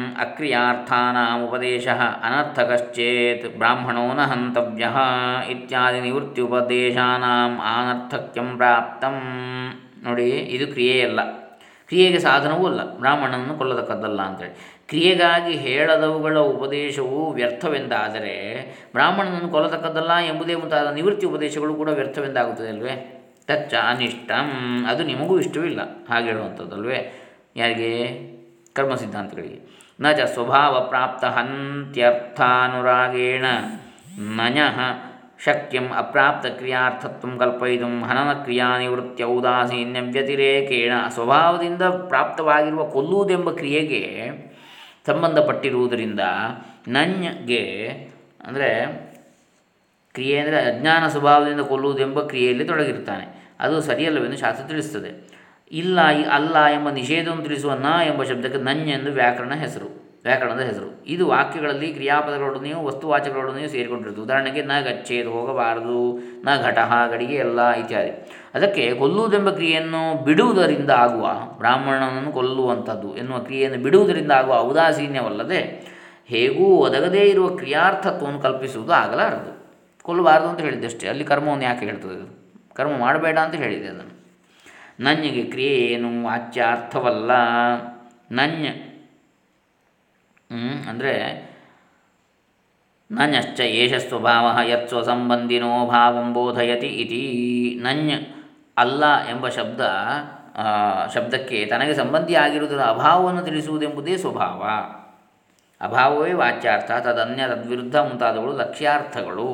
ಉಪದೇಶ ಅನರ್ಥಕಶ್ಚೇತ್ ಬ್ರಾಹ್ಮಣೋ ನ ಹಂತವ್ಯ ಇತ್ಯಾದಿ ನಿವೃತ್ತಿ ಉಪದೇಶಾನಾಂ ಅನರ್ಥಕ್ಯಂ ಪ್ರಾಪ್ತಂ. ನೋಡಿ, ಇದು ಕ್ರಿಯೆಯಲ್ಲ. ಕ್ರಿಯೆಗೆ ಸಾಧನವೂ ಅಲ್ಲ, ಬ್ರಾಹ್ಮಣನನ್ನು ಕೊಲ್ಲತಕ್ಕದ್ದಲ್ಲ ಅಂತೇಳಿ. ಕ್ರಿಯೆಗಾಗಿ ಹೇಳದವುಗಳ ಉಪದೇಶವು ವ್ಯರ್ಥವೆಂದಾದರೆ ಬ್ರಾಹ್ಮಣನನ್ನು ಕೊಲ್ಲತಕ್ಕದ್ದಲ್ಲ ಎಂಬುದೇ ಮುಂತಾದ ನಿವೃತ್ತಿ ಉಪದೇಶಗಳು ಕೂಡ ವ್ಯರ್ಥವೆಂದಾಗುತ್ತದೆ ಅಲ್ವೇ? ತಚ್ಚ ಅನಿಷ್ಟಂ. ಅದು ನಿಮಗೂ ಇಷ್ಟವಿಲ್ಲ, ಹಾಗೆ ಯಾರಿಗೆ? ಕರ್ಮ ಸಿದ್ಧಾಂತಗಳಿಗೆ. ನ ಚ ಸ್ವಭಾವ ಪ್ರಾಪ್ತ ಹಂತ್ಯರ್ಥಾನುರಾಗೇಣ. ನಯಃ ಶಕ್ಯಂ ಅಪ್ರಾಪ್ತ ಕ್ರಿಯಾರ್ಥತ್ವ ಕಲ್ಪಯಿತು ಹನನ ಕ್ರಿಯಾ ನಿವೃತ್ತಿ ಔದಾಸೀನ್ಯ ವ್ಯತಿರೇಕೇಣ. ಸ್ವಭಾವದಿಂದ ಪ್ರಾಪ್ತವಾಗಿರುವ ಕೊಲ್ಲುವುದೆಂಬ ಕ್ರಿಯೆಗೆ ಸಂಬಂಧಪಟ್ಟಿರುವುದರಿಂದ ನನ್ಗೆ ಅಂದರೆ ಕ್ರಿಯೆ ಅಂದರೆ ಅಜ್ಞಾನ ಸ್ವಭಾವದಿಂದ ಕೊಲ್ಲುವುದೆಂಬ ಕ್ರಿಯೆಯಲ್ಲಿ ತೊಡಗಿರ್ತಾನೆ ಅದು ಸರಿಯಲ್ಲವೆಂದು ಶಾಸ್ತ್ರ ತಿಳಿಸ್ತದೆ. ಇಲ್ಲ ಅಲ್ಲ ಎಂಬ ನಿಷೇಧವನ್ನು ತಿಳಿಸುವ ನ ಎಂಬ ಶಬ್ದಕ್ಕೆ ನನ್ ಎಂದು ವ್ಯಾಕರಣ ಹೆಸರು, ವ್ಯಾಕರಣದ ಹೆಸರು. ಇದು ವಾಕ್ಯಗಳಲ್ಲಿ, ಕ್ರಿಯಾಪದಗಳೊಡನೆಯೂ, ವಸ್ತುವಾಚಕಗಳೊಡನೆಯೂ ಸೇರಿಕೊಂಡಿರುತ್ತದೆ ಉದಾಹರಣೆಗೆ, ನ ಗಚ್ಚೇದು, ಹೋಗಬಾರದು, ನ ಘಟಃ, ಗಡಿಗೆ, ಎಲ್ಲ ಇತ್ಯಾದಿ. ಅದಕ್ಕೆ ಕೊಲ್ಲುವುದೆಂಬ ಕ್ರಿಯೆಯನ್ನು ಬಿಡುವುದರಿಂದ ಆಗುವ, ಬ್ರಾಹ್ಮಣನನ್ನು ಕೊಲ್ಲುವಂಥದ್ದು ಎನ್ನುವ ಕ್ರಿಯೆಯನ್ನು ಬಿಡುವುದರಿಂದ ಆಗುವ ಔದಾಸೀನ್ಯವಲ್ಲದೆ, ಹೇಗೂ ಒದಗದೇ ಇರುವ ಕ್ರಿಯಾರ್ಥತ್ವವನ್ನು ಕಲ್ಪಿಸುವುದು ಆಗಲಾರದು. ಕೊಲ್ಲಬಾರದು ಅಂತ ಹೇಳಿದ್ದಷ್ಟೇ ಅಲ್ಲಿ ಕರ್ಮವನ್ನು ಯಾಕೆ ಹೇಳ್ತದೆ ಕರ್ಮ ಮಾಡಬೇಡ ಅಂತ ಹೇಳಿದೆ ಅದನ್ನು. ನನ್ಯಗೆ ಕ್ರಿಯೆ ಏನು? ವಾಚ್ಯ ಅರ್ಥವಲ್ಲ. ನನ್ಯ ಅಂದರೆ ನನ್ಯಶ್ಚ ಏಷ ಸ್ವಭಾವ ಯತ್ಸ್ವ ಸಂಬಂಧಿನೋ ಭಾವಂ ಬೋಧಯತಿ ಇತಿ. ನನ್ಯ ಅಲ್ಲ ಎಂಬ ಶಬ್ದ ಶಬ್ದಕ್ಕೆ ತನಗೆ ಸಂಬಂಧಿಯಾಗಿರುವುದರ ಅಭಾವವನ್ನು ತಿಳಿಸುವುದೆಂಬುದೇ ಸ್ವಭಾವ. ಅಭಾವವೇ ವಾಚ್ಯಾರ್ಥ, ತದನ್ಯ ತದ್ವಿರುದ್ಧ ಮುಂತಾದವುಗಳು ಲಕ್ಷ್ಯಾರ್ಥಗಳು.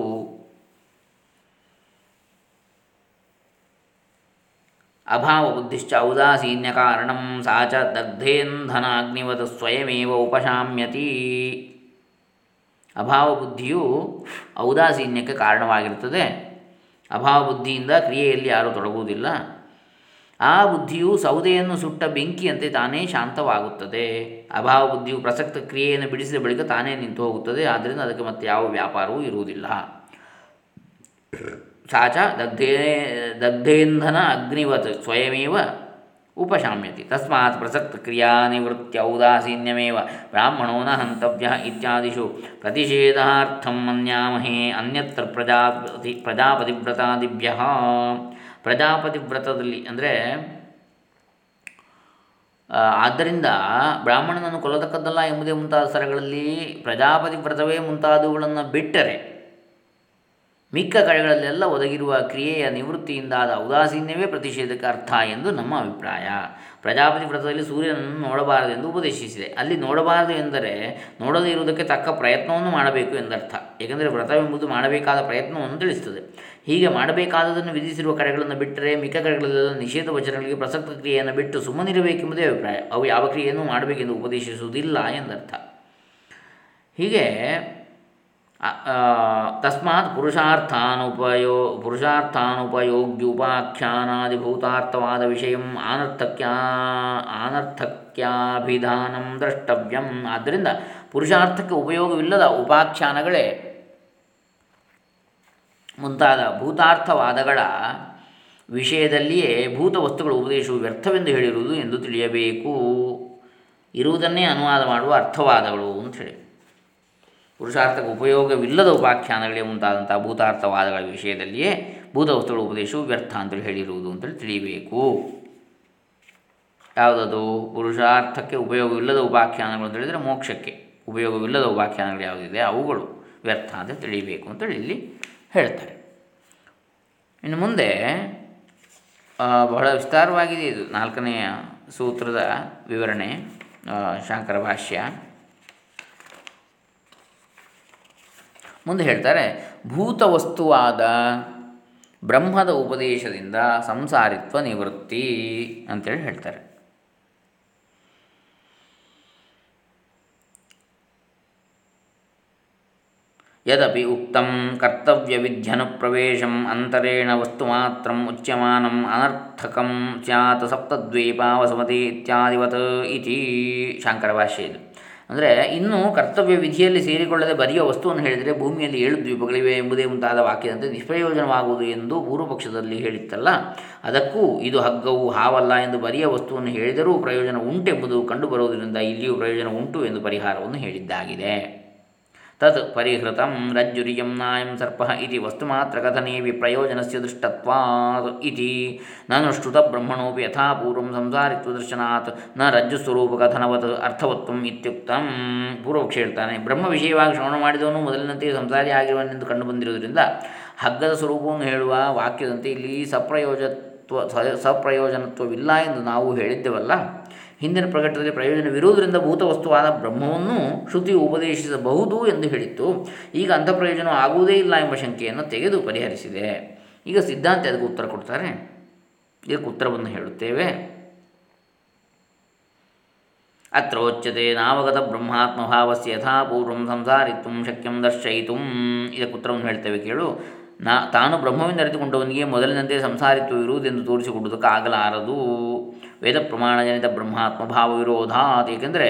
ಅಭಾವ ಬುದ್ಧಿಶ್ಚ ಔದಾಸೀನ್ಯ ಕಾರಣಂ ಸಾ ಚ ದಗ್ಧೇಂಧನಾಗ್ನಿವತ್ ಸ್ವಯಮೇವ ಉಪಶಾಮ್ಯತಿ ಅಭಾವ ಬುದ್ಧಿಯು ಔದಾಸೀನ್ಯಕ್ಕೆ ಕಾರಣವಾಗಿರುತ್ತದೆ. ಅಭಾವ ಬುದ್ಧಿಯಿಂದ ಕ್ರಿಯೆಯಲ್ಲಿ ಯಾರೂ ತೊಡಗುವುದಿಲ್ಲ. ಆ ಬುದ್ಧಿಯು ಸೌದೆಯನ್ನು ಸುಟ್ಟ ಬೆಂಕಿಯಂತೆ ತಾನೇ ಶಾಂತವಾಗುತ್ತದೆ. ಅಭಾವ ಬುದ್ಧಿಯು ಪ್ರಸಕ್ತ ಕ್ರಿಯೆಯನ್ನು ಬಿಡಿಸಿದ ಬಳಿಕ ತಾನೇ ನಿಂತು ಹೋಗುತ್ತದೆ ಆದ್ದರಿಂದ ಅದಕ್ಕೆ ಮತ್ತೆ ಯಾವ ವ್ಯಾಪಾರವೂ ಇರುವುದಿಲ್ಲ. ಸಾಚ ದಗ್ಧೇ ದಗ್ಧೇಂಧನ ಅಗ್ನಿವತ್ ಸ್ವಯಮೇವ ಉಪಶಾಮ್ಯತಿ ತಸ್ಮಾತ್ ಪ್ರಸಕ್ತ ಕ್ರಿಯಾ ನಿವೃತ್ತಿ ಔದಾಸೀನ್ಯಮೇವ ಬ್ರಾಹ್ಮಣೋ ನ ಹಂತವ್ಯ ಇತ್ಯಾದಿಷು ಪ್ರತಿಷೇಧಾರ್ಥಂ ಮನ್ಯಾಮಹೇ ಅನ್ಯತ್ರ ಪ್ರಜಾಪತಿ ಪ್ರಜಾಪತಿವ್ರತಾದಿಭ್ಯ ಪ್ರಜಾಪತಿವ್ರತದಲ್ಲಿ ಅಂದರೆ ಆದ್ದರಿಂದ ಬ್ರಾಹ್ಮಣನನ್ನು ಕೊಲ್ಲತಕ್ಕದ್ದಲ್ಲ ಎಂಬುದೇ ಮುಂತಾದ ಸ್ಥಳಗಳಲ್ಲಿ ಪ್ರಜಾಪತಿ ವ್ರತವೇ ಬಿಟ್ಟರೆ ಮಿಕ್ಕ ಕಡೆಗಳಲ್ಲೆಲ್ಲ ಒದಗಿರುವ ಕ್ರಿಯೆಯ ನಿವೃತ್ತಿಯಿಂದಾದ ಔದಾಸೀನ್ಯವೇ ಪ್ರತಿಷೇಧಕ ಅರ್ಥ ಎಂದು ನಮ್ಮ ಅಭಿಪ್ರಾಯ. ಪ್ರಜಾಪತಿ ವ್ರತದಲ್ಲಿ ಸೂರ್ಯನನ್ನು ನೋಡಬಾರದು ಎಂದು ಉಪದೇಶಿಸಿದೆ. ಅಲ್ಲಿ ನೋಡಬಾರದು ಎಂದರೆ ನೋಡದೇ ಇರುವುದಕ್ಕೆ ತಕ್ಕ ಪ್ರಯತ್ನವನ್ನು ಮಾಡಬೇಕು ಎಂದರ್ಥ. ಏಕೆಂದರೆ ವ್ರತವೆಂಬುದು ಮಾಡಬೇಕಾದ ಪ್ರಯತ್ನವನ್ನು ತಿಳಿಸುತ್ತದೆ. ಹೀಗೆ ಮಾಡಬೇಕಾದದನ್ನು ವಿಧಿಸಿರುವ ಕಡೆಗಳನ್ನು ಬಿಟ್ಟರೆ ಮಿಕ್ಕ ಕಡೆಗಳಲ್ಲೆಲ್ಲ ನಿಷೇಧ ವಚನಗಳಿಗೆ ಪ್ರಸಕ್ತ ಕ್ರಿಯೆಯನ್ನು ಬಿಟ್ಟು ಸುಮ್ಮನಿರಬೇಕೆಂಬುದೇ ಅಭಿಪ್ರಾಯ. ಅವು ಯಾವ ಕ್ರಿಯೆಯನ್ನು ಮಾಡಬೇಕೆಂದು ಉಪದೇಶಿಸುವುದಿಲ್ಲ ಎಂದರ್ಥ. ಹೀಗೆ ತಸ್ಮಾತ್ ಪುರುಷಾರ್ಥಾನುಪಯೋ, ಪುರುಷಾರ್ಥಾನುಪಯೋಗ್ಯುಪಾಖ್ಯಾನಾದಿಭೂತಾರ್ಥವಾದ ವಿಷಯ ಆನರ್ಥಕ್ಯಾ, ಆನರ್ಥಕ್ಯಾಭಿಧಾನಂ ದ್ರಷ್ಟವ್ಯಂ. ಆದ್ದರಿಂದ ಪುರುಷಾರ್ಥಕ್ಕೆ ಉಪಯೋಗವಿಲ್ಲದ ಉಪಾಖ್ಯಾನಗಳೇ ಮುಂತಾದ ಭೂತಾರ್ಥವಾದಗಳ ವಿಷಯದಲ್ಲಿಯೇ ಭೂತ ವಸ್ತುಗಳ ಉಪದೇಶವು ವ್ಯರ್ಥವೆಂದು ಹೇಳಿರುವುದು ಎಂದು ತಿಳಿಯಬೇಕು. ಇರುವುದನ್ನೇ ಅನುವಾದ ಮಾಡುವ ಅರ್ಥವಾದಗಳು ಹೇಳಿ. ಪುರುಷಾರ್ಥಕ್ಕೆ ಉಪಯೋಗವಿಲ್ಲದ ಉಪಾಖ್ಯಾನಗಳೇ ಮುಂತಾದಂಥ ಭೂತಾರ್ಥವಾದಗಳ ವಿಷಯದಲ್ಲಿಯೇ ಭೂತ ವಸ್ತುಗಳ ಉಪದೇಶವು ವ್ಯರ್ಥ ಅಂತೇಳಿ ಹೇಳಿರುವುದು ಅಂತೇಳಿ ತಿಳಿಯಬೇಕು ಯಾವುದದು? ಪುರುಷಾರ್ಥಕ್ಕೆ ಉಪಯೋಗವಿಲ್ಲದ ಉಪಾಖ್ಯಾನಗಳು ಅಂತ ಹೇಳಿದರೆ ಮೋಕ್ಷಕ್ಕೆ. ಉಪಯೋಗವಿಲ್ಲದ ಉಪಾಖ್ಯಾನಗಳು ಯಾವುದಿದೆ? ಅವುಗಳು ವ್ಯರ್ಥ ಅಂತ ತಿಳಿಯಬೇಕು ಅಂತೇಳಿ ಇಲ್ಲಿ ಹೇಳ್ತಾರೆ. ಇನ್ನು ಮುಂದೆ ಬಹಳ ವಿಸ್ತಾರವಾಗಿದೆ ಇದು. ನಾಲ್ಕನೆಯ ಸೂತ್ರದ ವಿವರಣೆ ಶಾಂಕರ ಭಾಷ್ಯ. ಮುಂದೆ ಹೇಳ್ತಾರೆ ಭೂತ ವಸ್ತುವಾದ ಬ್ರಹ್ಮದ ಉಪದೇಶದಿಂದ ಸಂಸಾರಿತ್ವ ನಿವೃತ್ತಿ ಅಂತೇಳಿ ಹೇಳ್ತಾರೆ. ಯದಪಿ ಉಕ್ತಂ ಪ್ರವೇಶಂ ಅಂತರೇಣ ವಸ್ತು ಮಾತ್ರ ಉಚ್ಯಮಾನಂ ಅನರ್ಥಕಂ ಸ್ಯಾತ್ ಸಪ್ತದ್ವೀಪಾವಸಮತಿ ಇತ್ಯಾದಿವತ್ ಇತಿ. ಶಾಂಕರ ಭಾಷೆ ಅಂದರೆ ಇನ್ನು ಕರ್ತವ್ಯ ವಿಧಿಯಲ್ಲಿ ಸೇರಿಕೊಳ್ಳದೆ ಬರಿಯ ವಸ್ತುವನ್ನು ಹೇಳಿದರೆ ಭೂಮಿಯಲ್ಲಿ ಏಳು ದ್ವೀಪಗಳಿವೆ ಎಂಬುದೇ ಮುಂತಾದ ವಾಕ್ಯದಂತೆ ನಿಷ್ಪ್ರಯೋಜನವಾಗುವುದು ಎಂದು ಪೂರ್ವಪಕ್ಷದಲ್ಲಿ ಹೇಳಿತ್ತಲ್ಲ. ಅದಕ್ಕೂ ಇದು ಹಗ್ಗವು ಹಾವಲ್ಲ ಎಂದು ಬರಿಯ ವಸ್ತುವನ್ನು ಹೇಳಿದರೂ ಪ್ರಯೋಜನ ಉಂಟೆಂಬುದು ಕಂಡುಬರುವುದರಿಂದ ಇಲ್ಲಿಯೂ ಪ್ರಯೋಜನ ಉಂಟು ಎಂದು ಪರಿಹಾರವನ್ನು ಹೇಳಿದ್ದಾಗಿದೆ. ತತ್ ಪರಿಹೃತಂ ರಜ್ಜುರಿಯಂ ನಾಯಂ ಸರ್ಪ ಇತಿ ವಸ್ತುಮಾತ್ರಕಥನೆ ವಿಪ್ರಯೋಜನಸ್ಯ ದೃಷ್ಟತ್ವಾತ್ ಇತಿ ನಾನು ಬ್ರಹ್ಮಣೋಪಿ ಯಥಾ ಪೂರ್ವಂ ಸಂಸಾರಿತ್ವದರ್ಶನಾತ್ನ ರಜ್ಜುಸ್ವರೂಪಕಥನವತ್ ಅರ್ಥವತ್ವಂ ಇತ್ಯುಕ್ತಂ ಪೂರ್ವಪಕ್ಷ ಹೇಳ್ತಾನೆ ಬ್ರಹ್ಮ ವಿಷಯವಾಗಿ ಶ್ರವಣ ಮಾಡಿದವನು ಮೊದಲಿನಂತೆ ಸಂಸಾರಿ ಆಗಿರುವನೆಂದು ಕಂಡುಬಂದಿರುವುದರಿಂದ ಹಗ್ಗದ ಸ್ವರೂಪವನ್ನು ಹೇಳುವ ವಾಕ್ಯದಂತೆ ಇಲ್ಲಿ ಸಪ್ರಯೋಜತ್ವ ಸಪ್ರಯೋಜನತ್ವವಿಲ್ಲ ಎಂದು ನಾವು ಹೇಳಿದ್ದೆವಲ್ಲ? ಹಿಂದಿನ ಪ್ರಕಟದಲ್ಲಿ ಪ್ರಯೋಜನವಿರುವುದರಿಂದ ಭೂತವಸ್ತುವಾದ ಬ್ರಹ್ಮವನ್ನು ಶ್ರುತಿಯು ಉಪದೇಶಿಸಬಹುದು ಎಂದು ಹೇಳಿತ್ತು. ಈಗ ಅಂಥ ಪ್ರಯೋಜನ ಆಗುವುದೇ ಇಲ್ಲ ಎಂಬ ಶಂಕೆಯನ್ನು ತೆಗೆದು ಪರಿಹರಿಸಿದೆ. ಈಗ ಸಿದ್ಧಾಂತ ಅದಕ್ಕೆ ಉತ್ತರ ಕೊಡ್ತಾರೆ. ಇದಕ್ಕೆ ಉತ್ತರವನ್ನು ಹೇಳುತ್ತೇವೆ. ಅತ್ರೋಚ್ಯತೆ ನಾವಗತ ಬ್ರಹ್ಮಾತ್ಮಭಾವಸ್ಯ ಯಥಾಪೂರ್ವಂ ಸಂಸಾರಿತ್ವ ಶಕ್ಯಂ ದರ್ಶಯಿತು. ಇದಕ್ಕೆ ಉತ್ತರವನ್ನು ಹೇಳ್ತೇವೆ ಕೇಳು. ನಾ ತಾನು ಬ್ರಹ್ಮವಿಂದ ಅರಿತುಕೊಂಡವನಿಗೆ ಮೊದಲಿನಂತೆ ಸಂಸಾರಿತ್ವ ಇರುವುದೆಂದು ತೋರಿಸಿಕೊಡುವುದಕ್ಕಾಗಲಾರದು. ವೇದ ಪ್ರಮಾಣಜನಿತ ಬ್ರಹ್ಮಾತ್ಮ ಭಾವ ವಿರೋಧಾತ್ ಏಕೆಂದರೆ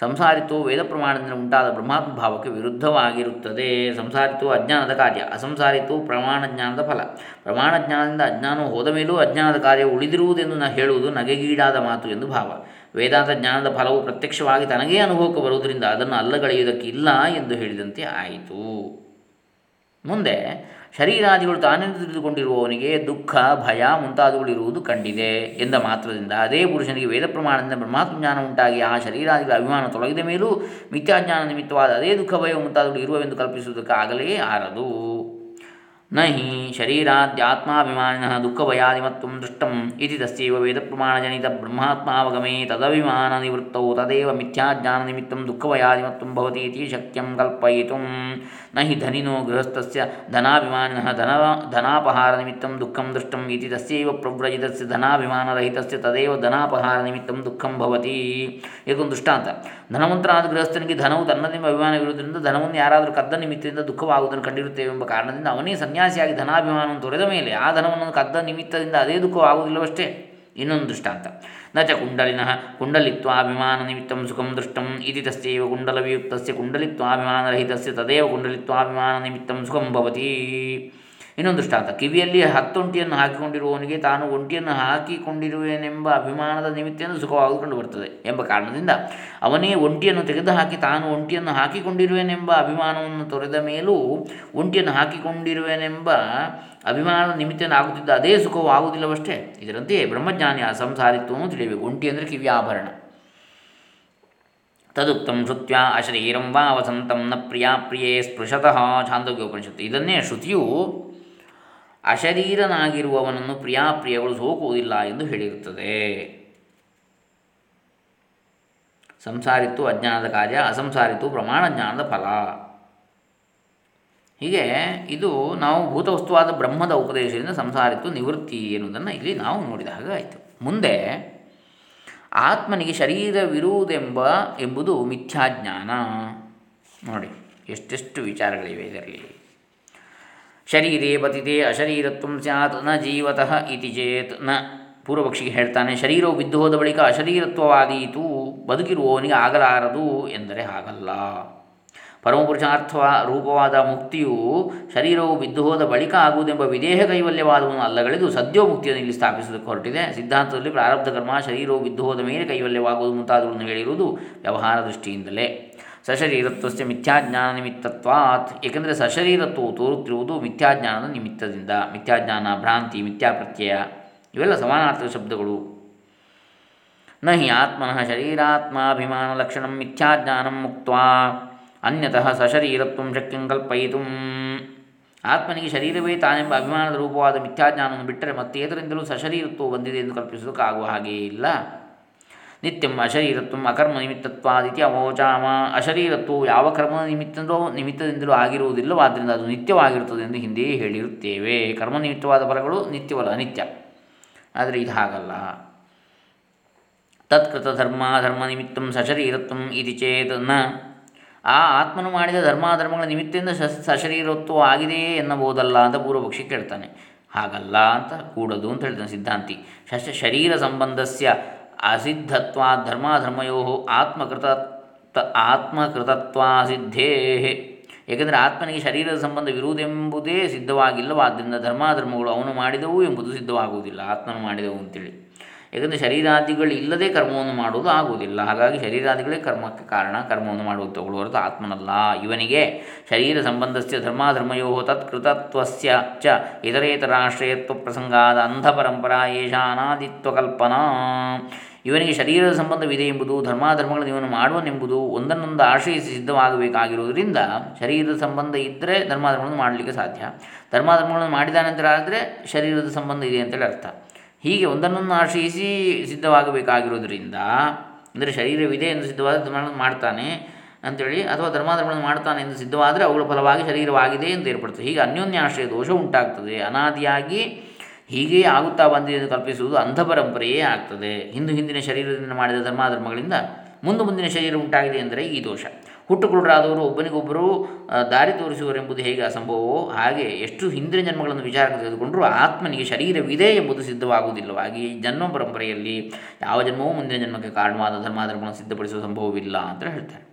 ಸಂಸಾರಿತ್ವವು ವೇದ ಪ್ರಮಾಣದಿಂದ ಉಂಟಾದ ಬ್ರಹ್ಮಾತ್ಮ ಭಾವಕ್ಕೆ ವಿರುದ್ಧವಾಗಿರುತ್ತದೆ. ಸಂಸಾರಿತ್ವವು ಅಜ್ಞಾನದ ಕಾರ್ಯ, ಅಸಂಸಾರಿತ್ವವು ಪ್ರಮಾಣ ಜ್ಞಾನದ ಫಲ. ಪ್ರಮಾಣ ಜ್ಞಾನದಿಂದ ಅಜ್ಞಾನವು ಹೋದ ಮೇಲೂ ಅಜ್ಞಾನದ ಕಾರ್ಯ ಉಳಿದಿರುವುದೆಂದು ನಾ ಹೇಳುವುದು ನಗೆಗೀಡಾದ ಮಾತು ಎಂದು ಭಾವ. ವೇದಾಂತ ಜ್ಞಾನದ ಫಲವು ಪ್ರತ್ಯಕ್ಷವಾಗಿ ತನಗೇ ಅನುಭವಕ್ಕೆ ಬರುವುದರಿಂದ ಅದನ್ನು ಅಲ್ಲಗಳೆಯುವುದಕ್ಕಿಲ್ಲ ಎಂದು ಹೇಳಿದಂತೆ ಆಯಿತು. ಮುಂದೆ ಶರೀರಾದಿಗಳು ತಾನೇ ತಿಳಿದುಕೊಂಡಿರುವವನಿಗೆ ದುಃಖ, ಭಯ ಮುಂತಾದವುಗಳಿರುವುದು ಕಂಡಿದೆ ಎಂದ ಮಾತ್ರದಿಂದ ಅದೇ ಪುರುಷನಿಗೆ ವೇದ ಪ್ರಮಾಣದಿಂದ ಬ್ರಹ್ಮಾತ್ಮ ಜ್ಞಾನ ಉಂಟಾಗಿ ಆ ಶರೀರಾದಿಗಳ ಅಭಿಮಾನ ತೊಲಗಿದ ಮೇಲೂ ಮಿಥ್ಯಾಜ್ಞಾನ ನಿಮಿತ್ತವಾದ ಅದೇ ದುಃಖ, ಭಯ ಮುಂತಾದವುಗಳು ಇರುವವೆಂದು ಕಲ್ಪಿಸುವುದಕ್ಕಾಗಲೇ ಆರದು. ನಹಿ ಶರೀರಾದ್ಯಾತ್ಮಾಭಿಮಾನಿನಃ ದುಃಖಭಯಾದಿಮತ್ವಂ ದೃಷ್ಟಂ ಇತಿ ತಸ್ಯೈವ ವೇದಪ್ರಮಾಣಜನಿತ ಬ್ರಹ್ಮಾತ್ಮಾವಗಮೇ ತದಭಿಮಾನ ನಿವೃತ್ತೌ ತದೇವ ಮಿಥ್ಯಾಜ್ಞಾನನಿಮಿತ್ತಂ ದುಃಖಭಯಾದಿಮತ್ವಂ ಭವತಿ ಇತಿ ಶಕ್ಯಂ ಕಲ್ಪಯಿತುಂ. ನ ಧನಿನೋ ಗೃಹಸ್ಥಸ್ಯ ಧನಾಭಿಮಾನ ಧನ ಧನಾಪಹಾರನಿಮಿತ್ತಂ ದುಃಖಂ ದೃಷ್ಟಂ ಇತಿ ತಸ್ಯೈವ ಪ್ರವ್ರಜಿತ ಧನಾಭಿಮಾನರಹಿತಸ್ಯ ತದೇವ ಧನಾಪಹಾರ ನಿಮಿತ್ತಂ ದುಃಖಂ ಭವತಿ ಇದೊಂದು ದೃಷ್ಟಾಂತ. ಧನವಂತನಾದ ಗೃಹಸ್ಥನಿಗೆ ಧನವು ತನ್ನದೆಂಬ ಅಭಿಮಾನವಿರುವುದರಿಂದ ಧನವನ್ನು ಯಾರಾದರೂ ಕದ್ದ ನಿಮಿತ್ತದಿಂದ ದುಃಖವಾಗುವುದನ್ನು ಕಂಡಿರುತ್ತೇವೆ ಎಂಬ ಕಾರಣದಿಂದ ಅವನೇ ಸನ್ಯಾಸಿಯಾಗಿ ಧನಾಭಿಮಾನವನ್ನು ತೊರೆದ ಮೇಲೆ ಆ ಧನವನ್ನು ಕದ್ದ ನಿಮಿತ್ತದಿಂದ ಅದೇ ದುಃಖವಾಗುವುದಿಲ್ಲವಷ್ಟೇ. ಇನ್ನೊಂದು ದೃಷ್ಟಾಂತ. ನ ಚ ಕುಂಡಲಿನಃ. ಕುಂಡಲಿತ್ವಾಭಿಮಾನ ನಿಮಿತ್ತಂ ಸುಖಂ ದೃಷ್ಟಂ ಇತಿ ತಸ್ಯೈವ ಕುಂಡಲವಿಯುಕ್ತಸ್ಯ ಕುಂಡಲಿತ್ವಾಭಿಮಾನರಹಿತಸ್ಯ ತದೇವ ಕುಂಡಲಿತ್ವಾಭಿಮಾನ ನಿಮಿತ್ತಂ ಸುಖಂ ಭವತಿ. ಇನ್ನೊಂದು ದೃಷ್ಟಾಂತ ಕಿವಿಯಲ್ಲಿ ಹತ್ತೊಂಟಿಯನ್ನು ಹಾಕಿಕೊಂಡಿರುವವನಿಗೆ ತಾನು ಒಂಟಿಯನ್ನು ಹಾಕಿಕೊಂಡಿರುವೆನೆಂಬ ಅಭಿಮಾನದ ನಿಮಿತ್ತದಿಂದ ಸುಖವಾಗುಕೊಂಡು ಬರ್ತದೆ ಎಂಬ ಕಾರಣದಿಂದ ಅವನೇ ಒಂಟಿಯನ್ನು ತೆಗೆದುಹಾಕಿ ತಾನು ಒಂಟಿಯನ್ನು ಹಾಕಿಕೊಂಡಿರುವೆನೆಂಬ ಅಭಿಮಾನವನ್ನು ತೊರೆದ ಮೇಲೂ ಒಂಟಿಯನ್ನು ಹಾಕಿಕೊಂಡಿರುವೆನೆಂಬ ಅಭಿಮಾನದ ನಿಮಿತ್ತ ಆಗುತ್ತಿದ್ದ ಅದೇ ಸುಖವು ಆಗುವುದಿಲ್ಲವಷ್ಟೇ. ಇದರಂತೆಯೇ ಬ್ರಹ್ಮಜ್ಞಾನಿ ಸಂಸಾರಿತ್ವವನ್ನು ತಿಳಿಯಬೇಕು. ಒಂಟಿ ಅಂದರೆ ಆಭರಣ. ತದುಕ್ತಂ ಶ್ರುತ್ಯ ಅಶರೀರಂ ವಾ ವಸಂತಂ ನ ಪ್ರಿಯಾ ಪ್ರಿಯೇ ಸ್ಪೃಶತಃ ಛಾಂದೋಗ್ಯೋಪನಿಷತ್ತು. ಇದನ್ನೇ ಶ್ರುತಿಯು ಅಶರೀರನಾಗಿರುವವನನ್ನು ಪ್ರಿಯಾಪ್ರಿಯಗಳು ಸೋಕುವುದಿಲ್ಲ ಎಂದು ಹೇಳಿರುತ್ತದೆ. ಸಂಸಾರಿತ್ತು ಅಜ್ಞಾನದ ಕಾರ್ಯ, ಅಸಂಸಾರಿತ್ತು ಪ್ರಮಾಣ ಜ್ಞಾನದ ಫಲ. ಹೀಗೆ ಇದು ನಾವು ಭೂತವಸ್ತುವಾದ ಬ್ರಹ್ಮದ ಉಪದೇಶದಿಂದ ಸಂಸಾರಿತ್ತು ನಿವೃತ್ತಿ ಎನ್ನುವುದನ್ನು ಇಲ್ಲಿ ನಾವು ನೋಡಿದ ಹಾಗೆ ಆಯಿತು. ಮುಂದೆ ಆತ್ಮನಿಗೆ ಶರೀರವಿರುವುದೆಂಬ, ಎಂಬುದು ಮಿಥ್ಯಾಜ್ಞಾನ. ನೋಡಿ, ಎಷ್ಟೆಷ್ಟು ವಿಚಾರಗಳಿವೆ ಇದರಲ್ಲಿ. ಶರೀರೇ ಪತಿತೆ ಅಶರೀರತ್ವ ಸ್ಯಾತ್ನ ಜೀವತಃ ಇತಿ ಚೇತ್ನ. ಪೂರ್ವಪಕ್ಷಿಗೆ ಹೇಳ್ತಾನೆ, ಶರೀರವು ಬಿದ್ದು ಹೋದ ಬಳಿಕ ಅಶರೀರತ್ವವಾದೀತು, ಬದುಕಿರುವವನಿಗೆ ಆಗಲಾರದು ಎಂದರೆ ಹಾಗಲ್ಲ. ಪರಮಪುರುಷಾರ್ಥ ರೂಪವಾದ ಮುಕ್ತಿಯು ಶರೀರವು ಬಿದ್ದು ಹೋದ ಬಳಿಕ ಆಗುವುದೆಂಬ ವಿದೇಹ ಕೈವಲ್ಯವಾದವನ್ನು ಅಲ್ಲಗಳೆದು ಸದ್ಯೋ ಮುಕ್ತಿಯನ್ನು ಇಲ್ಲಿ ಸ್ಥಾಪಿಸುವುದಕ್ಕೆ ಹೊರಟಿದೆ. ಸಿದ್ಧಾಂತದಲ್ಲಿ ಪ್ರಾರಬ್ಧ ಕರ್ಮ ಶರೀರವು ಬಿದ್ದು ಹೋದ ಮೇಲೆ ಕೈವಲ್ಯವಾಗುವುದು ಮುಂತಾದವನ್ನು ಹೇಳಿರುವುದು ವ್ಯವಹಾರ ದೃಷ್ಟಿಯಿಂದಲೇ. ಸಶರೀರತ್ವಸ್ಯ ಮಿಥ್ಯಾಜ್ಞಾನ ನಿಮಿತ್ತತ್ವಾತ್ ಏಕೆಂದರೆ ಸಶರೀರತ್ವವು ತೋರುತ್ತಿರುವುದು ಮಿಥ್ಯಾಜ್ಞಾನದ ನಿಮಿತ್ತದಿಂದ. ಮಿಥ್ಯಾಜ್ಞಾನ, ಭ್ರಾಂತಿ, ಮಿಥ್ಯಾಪ್ರತ್ಯಯ ಇವೆಲ್ಲ ಸಮಾನಾರ್ಥಕ ಶಬ್ದಗಳು. ನ ಹಿ ಆತ್ಮನಃ ಶರೀರಾತ್ಮಾಭಿಮಾನ ಲಕ್ಷಣ ಮಿಥ್ಯಾಜ್ಞಾನಂ ಮುಕ್ತ ಅನ್ಯತಃ ಸಶರೀರತ್ವ ಶಕ್ಯಂ ಕಲ್ಪಯಿತು. ಆತ್ಮನಿಗೆ ಶರೀರವೇ ತಾನೆಂಬ ಅಭಿಮಾನದ ರೂಪವಾದ ಮಿಥ್ಯಾಜ್ಞಾನವನ್ನು ಬಿಟ್ಟರೆ ಮತ್ತೇದರಿಂದಲೂ ಸಶರೀರತ್ವವು ಬಂದಿದೆ ಎಂದು ಕಲ್ಪಿಸುವುದಕ್ಕಾಗುವ ಹಾಗೆಯೇ ಇಲ್ಲ. ನಿತ್ಯಂ ಅಶರೀರತ್ವ ಅಕರ್ಮ ನಿಮಿತ್ತತ್ವಾದಿತಿ ಅವೋಚಾಮ ಅಶರೀರತ್ವವು ಯಾವ ಕರ್ಮ ನಿಮಿತ್ತದೋ ನಿಮಿತ್ತದಿಂದಲೂ ಆಗಿರುವುದಿಲ್ಲವಾದ್ದರಿಂದ ಅದು ನಿತ್ಯವಾಗಿರುತ್ತದೆ ಎಂದು ಹಿಂದೆಯೇ ಹೇಳಿರುತ್ತೇವೆ. ಕರ್ಮ ನಿಮಿತ್ತವಾದ ಫಲಗಳು ನಿತ್ಯವಲ್ಲ, ಅನಿತ್ಯ. ಆದರೆ ಇದು ಹಾಗಲ್ಲ. ತತ್ಕೃತ ಧರ್ಮ ಧರ್ಮ ನಿಮಿತ್ತಂ ಸಶರೀರತ್ವ ಇದು ನ. ಆ ಆತ್ಮನು ಮಾಡಿದ ಧರ್ಮಾಧರ್ಮಗಳ ನಿಮಿತ್ತದಿಂದ ಸಶರೀರತ್ವ ಆಗಿದೆಯೇ ಎನ್ನಬಹುದಲ್ಲ ಅಂತ ಪೂರ್ವಪಕ್ಷಿ ಕೇಳ್ತಾನೆ. ಹಾಗಲ್ಲ ಅಂತ ಕೂಡದು ಅಂತ ಹೇಳ್ತಾನೆ ಸಿದ್ಧಾಂತಿ. ಶರೀರ ಸಂಬಂಧಸ್ಯ ಅಸಿದ್ಧತ್ವ ಧರ್ಮಾಧರ್ಮಯೋ ಆತ್ಮಕೃತ ಆತ್ಮಕೃತತ್ವಾಸಿದ್ಧೇ. ಏಕೆಂದರೆ ಆತ್ಮನಿಗೆ ಶರೀರದ ಸಂಬಂಧವಿರುವುದೆಂಬುದೇ ಸಿದ್ಧವಾಗಿಲ್ಲವಾದ್ದರಿಂದ ಧರ್ಮಾಧರ್ಮಗಳು ಅವನು ಮಾಡಿದವು ಎಂಬುದು ಸಿದ್ಧವಾಗುವುದಿಲ್ಲ, ಆತ್ಮನು ಮಾಡಿದವು ಅಂತೇಳಿ. ಏಕೆಂದರೆ ಶರೀರಾದಿಗಳು ಇಲ್ಲದೆ ಕರ್ಮವನ್ನು ಮಾಡುವುದು ಆಗುವುದಿಲ್ಲ. ಹಾಗಾಗಿ ಶರೀರಾದಿಗಳೇ ಕರ್ಮಕ್ಕೆ ಕಾರಣ, ಕರ್ಮವನ್ನು ಮಾಡುವುದು ಹೊರತು ಆತ್ಮನಲ್ಲ. ಇವನಿಗೆ ಶರೀರ ಸಂಬಂಧಸ್ಯ ಧರ್ಮಾಧರ್ಮಯೋ ತತ್ಕೃತತ್ವಸ್ಯ ಚ ಇತರೇತರಾಶ್ರಯತ್ವ ಪ್ರಸಂಗಾದ ಅಂಧಪರಂಪರಾ ಪರಂಪರಾ ಏಷಾನಾದಿತ್ವಕಲ್ಪನಾ ಕಲ್ಪನಾ ಇವನಿಗೆ ಶರೀರದ ಸಂಬಂಧವಿದೆ ಎಂಬುದು, ಧರ್ಮಾಧರ್ಮಗಳನ್ನು ಇವನು ಮಾಡುವನೆಂಬುದು ಒಂದನ್ನೊಂದು ಆಶ್ರಯಿಸಿ ಸಿದ್ಧವಾಗಬೇಕಾಗಿರುವುದರಿಂದ ಶರೀರದ ಸಂಬಂಧ ಇದ್ದರೆ ಧರ್ಮಾಧರ್ಮಗಳನ್ನು ಮಾಡಲಿಕ್ಕೆ ಸಾಧ್ಯ. ಧರ್ಮಾಧರ್ಮಗಳನ್ನು ಮಾಡಿದ ನಂತರ ಆದರೆ ಶರೀರದ ಸಂಬಂಧ ಇದೆ ಅಂತೇಳಿ ಅರ್ಥ. ಹೀಗೆ ಒಂದನ್ನೊಂದು ಆಶ್ರಯಿಸಿ ಸಿದ್ಧವಾಗಬೇಕಾಗಿರೋದ್ರಿಂದ ಅಂದರೆ ಶರೀರವಿದೆ ಎಂದು ಸಿದ್ಧವಾದ ಧರ್ಮಗಳನ್ನು ಮಾಡ್ತಾನೆ ಅಂತೇಳಿ, ಅಥವಾ ಧರ್ಮಾಧರ್ಮಗಳನ್ನು ಮಾಡ್ತಾನೆ ಎಂದು ಸಿದ್ಧವಾದರೆ ಅವುಗಳ ಫಲವಾಗಿ ಶರೀರವಾಗಿದೆ ಎಂದು ಏರ್ಪಡ್ತದೆ ಹೀಗೆ ಅನ್ಯೋನ್ಯಾಶ್ರಯ ದೋಷ ಉಂಟಾಗ್ತದೆ. ಅನಾದಿಯಾಗಿ ಹೀಗೆಯೇ ಆಗುತ್ತಾ ಬಂದಿದೆ ಎಂದು ಕಲ್ಪಿಸುವುದು ಅಂಧಪರಂಪರೆಯೇ ಆಗ್ತದೆ. ಹಿಂದೂ ಹಿಂದಿನ ಶರೀರದಿಂದ ಮಾಡಿದ ಧರ್ಮಾಧರ್ಮಗಳಿಂದ ಮುಂದೆ ಮುಂದಿನ ಶರೀರ ಉಂಟಾಗಿದೆ ಎಂದರೆ ಈ ದೋಷ. ಹುಟ್ಟುಕುಳರಾದವರು ಒಬ್ಬನಿಗೊಬ್ಬರು ದಾರಿ ತೋರಿಸುವರೆಂಬುದು ಹೇಗೆ ಅಸಂಭವವೋ ಹಾಗೆ ಎಷ್ಟು ಹಿಂದಿನ ಜನ್ಮಗಳನ್ನು ವಿಚಾರಕ್ಕೆ ತೆಗೆದುಕೊಂಡರೂ ಆತ್ಮನಿಗೆ ಶರೀರವಿದೆ ಎಂಬುದು ಸಿದ್ಧವಾಗುವುದಿಲ್ಲವಾಗಿ ಜನ್ಮ ಪರಂಪರೆಯಲ್ಲಿ ಯಾವ ಜನ್ಮವೂ ಮುಂದಿನ ಜನ್ಮಕ್ಕೆ ಕಾರಣವಾದ ಧರ್ಮಾಧರ್ಮಗಳನ್ನು ಸಿದ್ಧಪಡಿಸುವ ಸಂಭವವಿಲ್ಲ ಅಂತ ಹೇಳ್ತಾರೆ.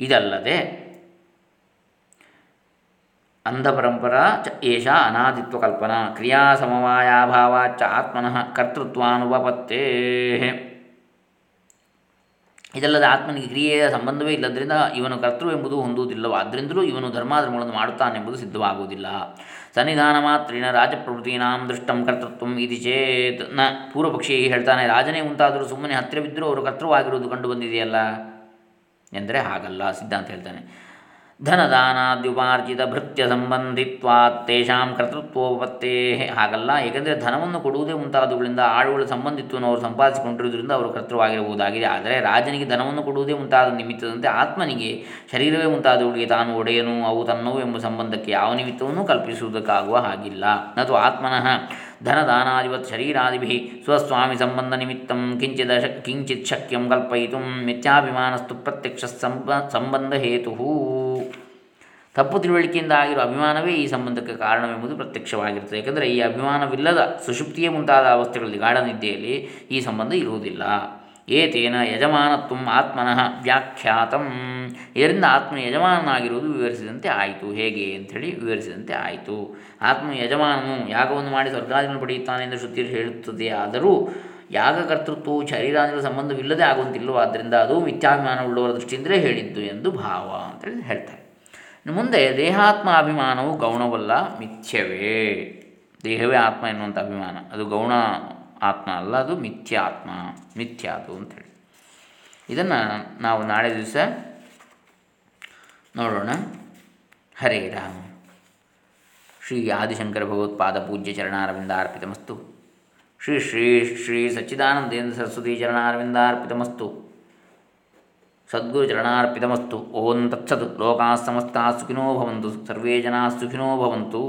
ಇದಲ್ಲದೆ ಅಂಧಪರಂಪರ ಚ ಏಷ ಅನಾದಿತ್ವ ಕಲ್ಪನಾ ಕ್ರಿಯಾ ಸಮವಾಯಾಭಾವಾಚ್ಚ ಆತ್ಮನಃ ಕರ್ತೃತ್ವಾನುಪತ್ತೇ ಇದಲ್ಲದೆ ಆತ್ಮನಿಗೆ ಕ್ರಿಯೆಯ ಸಂಬಂಧವೇ ಇಲ್ಲದರಿಂದ ಇವನು ಕರ್ತೃ ಎಂಬುದು ಹೊಂದುವುದಿಲ್ಲವಾದ್ದರಿಂದಲೂ ಇವನು ಧರ್ಮಾಧರ್ಮಗಳನ್ನು ಮಾಡುತ್ತಾನೆಂಬುದು ಸಿದ್ಧವಾಗುವುದಿಲ್ಲ. ಸನ್ನಿಧಾನ ಮಾತ್ರೇನ ರಾಜಪ್ರಭೃತೀನಾಂ ದೃಷ್ಟಂ ಕರ್ತೃತ್ವ ಇದು ಚೇತ್. ನ ಪೂರ್ವಪಕ್ಷಿ ಹೇಳ್ತಾನೆ, ರಾಜನೇ ಉಂಟಾದರೂ ಸುಮ್ಮನೆ ಹತ್ತಿರವಿದ್ದರೂ ಅವರು ಕರ್ತೃವಾಗಿರುವುದು ಕಂಡು ಬಂದಿದೆಯಲ್ಲ? ಎಂದರೆ ಹಾಗಲ್ಲ ಸಿದ್ಧಾಂತ ಹೇಳ್ತಾನೆ. ಧನದಾನಾದ್ಯುಪಾರ್ಜಿತ ಭೃತ್ಯ ಸಂಬಂಧಿತ್ವಾತ್ತೇಷಾಂ ಕರ್ತೃತ್ವೋಪತ್ತೇ ಹಾಗಲ್ಲ, ಏಕೆಂದರೆ ಧನವನ್ನು ಕೊಡುವುದೇ ಮುಂತಾದವುಗಳಿಂದ ಆಳುಗಳ ಸಂಬಂಧಿತ್ವವನ್ನು ಅವರು ಸಂಪಾದಿಸಿಕೊಂಡಿರುವುದರಿಂದ ಅವರು ಕರ್ತೃವಾಗಿರಬಹುದಾಗಿದೆ. ಆದರೆ ರಾಜನಿಗೆ ಧನವನ್ನು ಕೊಡುವುದೇ ಮುಂತಾದ ನಿಮಿತ್ತದಂತೆ ಆತ್ಮನಿಗೆ ಶರೀರವೇ ಮುಂತಾದವುಗಳಿಗೆ ತಾನು ಒಡೆಯನು, ಅವು ತನ್ನವು ಎಂಬ ಸಂಬಂಧಕ್ಕೆ ಯಾವ ನಿಮಿತ್ತವನ್ನು ಕಲ್ಪಿಸುವುದಕ್ಕಾಗುವ ಹಾಗಿಲ್ಲ. ನತು ಆತ್ಮನಃ ಧನದಾನಾದಿವತ್ ಶರೀರಾದಿಭಿ ಸ್ವಸ್ವಾಮಿ ಸಂಬಂಧ ನಿಮಿತ್ತ ಕಿಂಚಿದ ಕಿಂಚಿತ್ ಶಕ್ಯಂ ಕಲ್ಪಯಿತು ಮಿಥ್ಯಾಭಿಮಾನಸ್ತು ಪ್ರತ್ಯಕ್ಷ ಸಂಬಂಧ ಹೇತು ತಪ್ಪು ತಿಳುವಳಿಕೆಯಿಂದ ಆಗಿರುವ ಅಭಿಮಾನವೇ ಈ ಸಂಬಂಧಕ್ಕೆ ಕಾರಣವೆಂಬುದು ಪ್ರತ್ಯಕ್ಷವಾಗಿರುತ್ತದೆ. ಏಕೆಂದರೆ ಈ ಅಭಿಮಾನವಿಲ್ಲದ ಸುಷುಪ್ತಿಯೇ ಮುಂತಾದ ಅವಸ್ಥೆಗಳಲ್ಲಿ ಗಾಢನಿದ್ದೆಯಲ್ಲಿ ಈ ಸಂಬಂಧ ಇರುವುದಿಲ್ಲ. ಏತೇನ ಯಜಮಾನತ್ವ ಆತ್ಮನಃ ವ್ಯಾಖ್ಯಾತಂ. ಇದರಿಂದ ಆತ್ಮ ಯಜಮಾನನಾಗಿರುವುದು ವಿವರಿಸಿದಂತೆ ಆಯಿತು. ಹೇಗೆ ಅಂಥೇಳಿ ವಿವರಿಸಿದಂತೆ ಆಯಿತು. ಆತ್ಮ ಯಜಮಾನನು ಯಾಗವನ್ನು ಮಾಡಿ ಸ್ವರ್ಗಾದಿಗಳನ್ನು ಪಡೆಯುತ್ತಾನೆ ಎಂದು ಶ್ರುತಿಯಲ್ಲಿ ಹೇಳುತ್ತದೆ. ಆದರೂ ಯಾಗಕರ್ತೃತ್ವವು ಶರೀರಾದಿಗಳ ಸಂಬಂಧವಿಲ್ಲದೆ ಆಗುವಂತಿಲ್ಲವೋ ಆದ್ದರಿಂದ ಅದು ಮಿಥ್ಯಾಭಿಮಾನವುಳ್ಳವರ ದೃಷ್ಟಿಯಿಂದಲೇ ಹೇಳಿದ್ದು ಎಂದು ಭಾವ ಅಂತೇಳಿ ಹೇಳ್ತಾರೆ. ಮುಂದೆ ದೇಹಾತ್ಮ ಅಭಿಮಾನವು ಗೌಣವಲ್ಲ, ಮಿಥ್ಯವೇ. ದೇಹವೇ ಆತ್ಮ ಎನ್ನುವಂಥ ಅಭಿಮಾನ. ಅದು ಗೌಣ ಆತ್ಮ ಅಲ್ಲ, ಅದು ಮಿಥ್ಯಾತ್ಮ ಮಿಥ್ಯಾದು ಅಂಥೇಳಿ. ಇದನ್ನು ನಾವು ನಾಳೆ ದಿವಸ ನೋಡೋಣ. ಹರೇ ರಾಮ. ಶ್ರೀ ಆದಿಶಂಕರ ಭಗವತ್ಪಾದ ಪೂಜ್ಯ ಚರಣಾರವಿಂದಾರ್ಪಿತಮಸ್ತು ಶ್ರೀ ಶ್ರೀ ಶ್ರೀ ಸಚ್ಚಿದಾನಂದೇಂದ್ರ ಸರಸ್ವತಿ ಚರಣಾರವಿಂದಾರ್ಪಿತಮಸ್ತು ಸದ್ಗುರುಚರಣಾರ್ಪಿತಮಸ್ತು ಓಂ ತತ್ಸತ್ ಲೋಕಾಸ್ತಮಸ್ತಃ ಸುಖಿನೋ ಭವಂತು. ಸರ್ವೇ ಸುಖಿನೋ ಭವಂತು.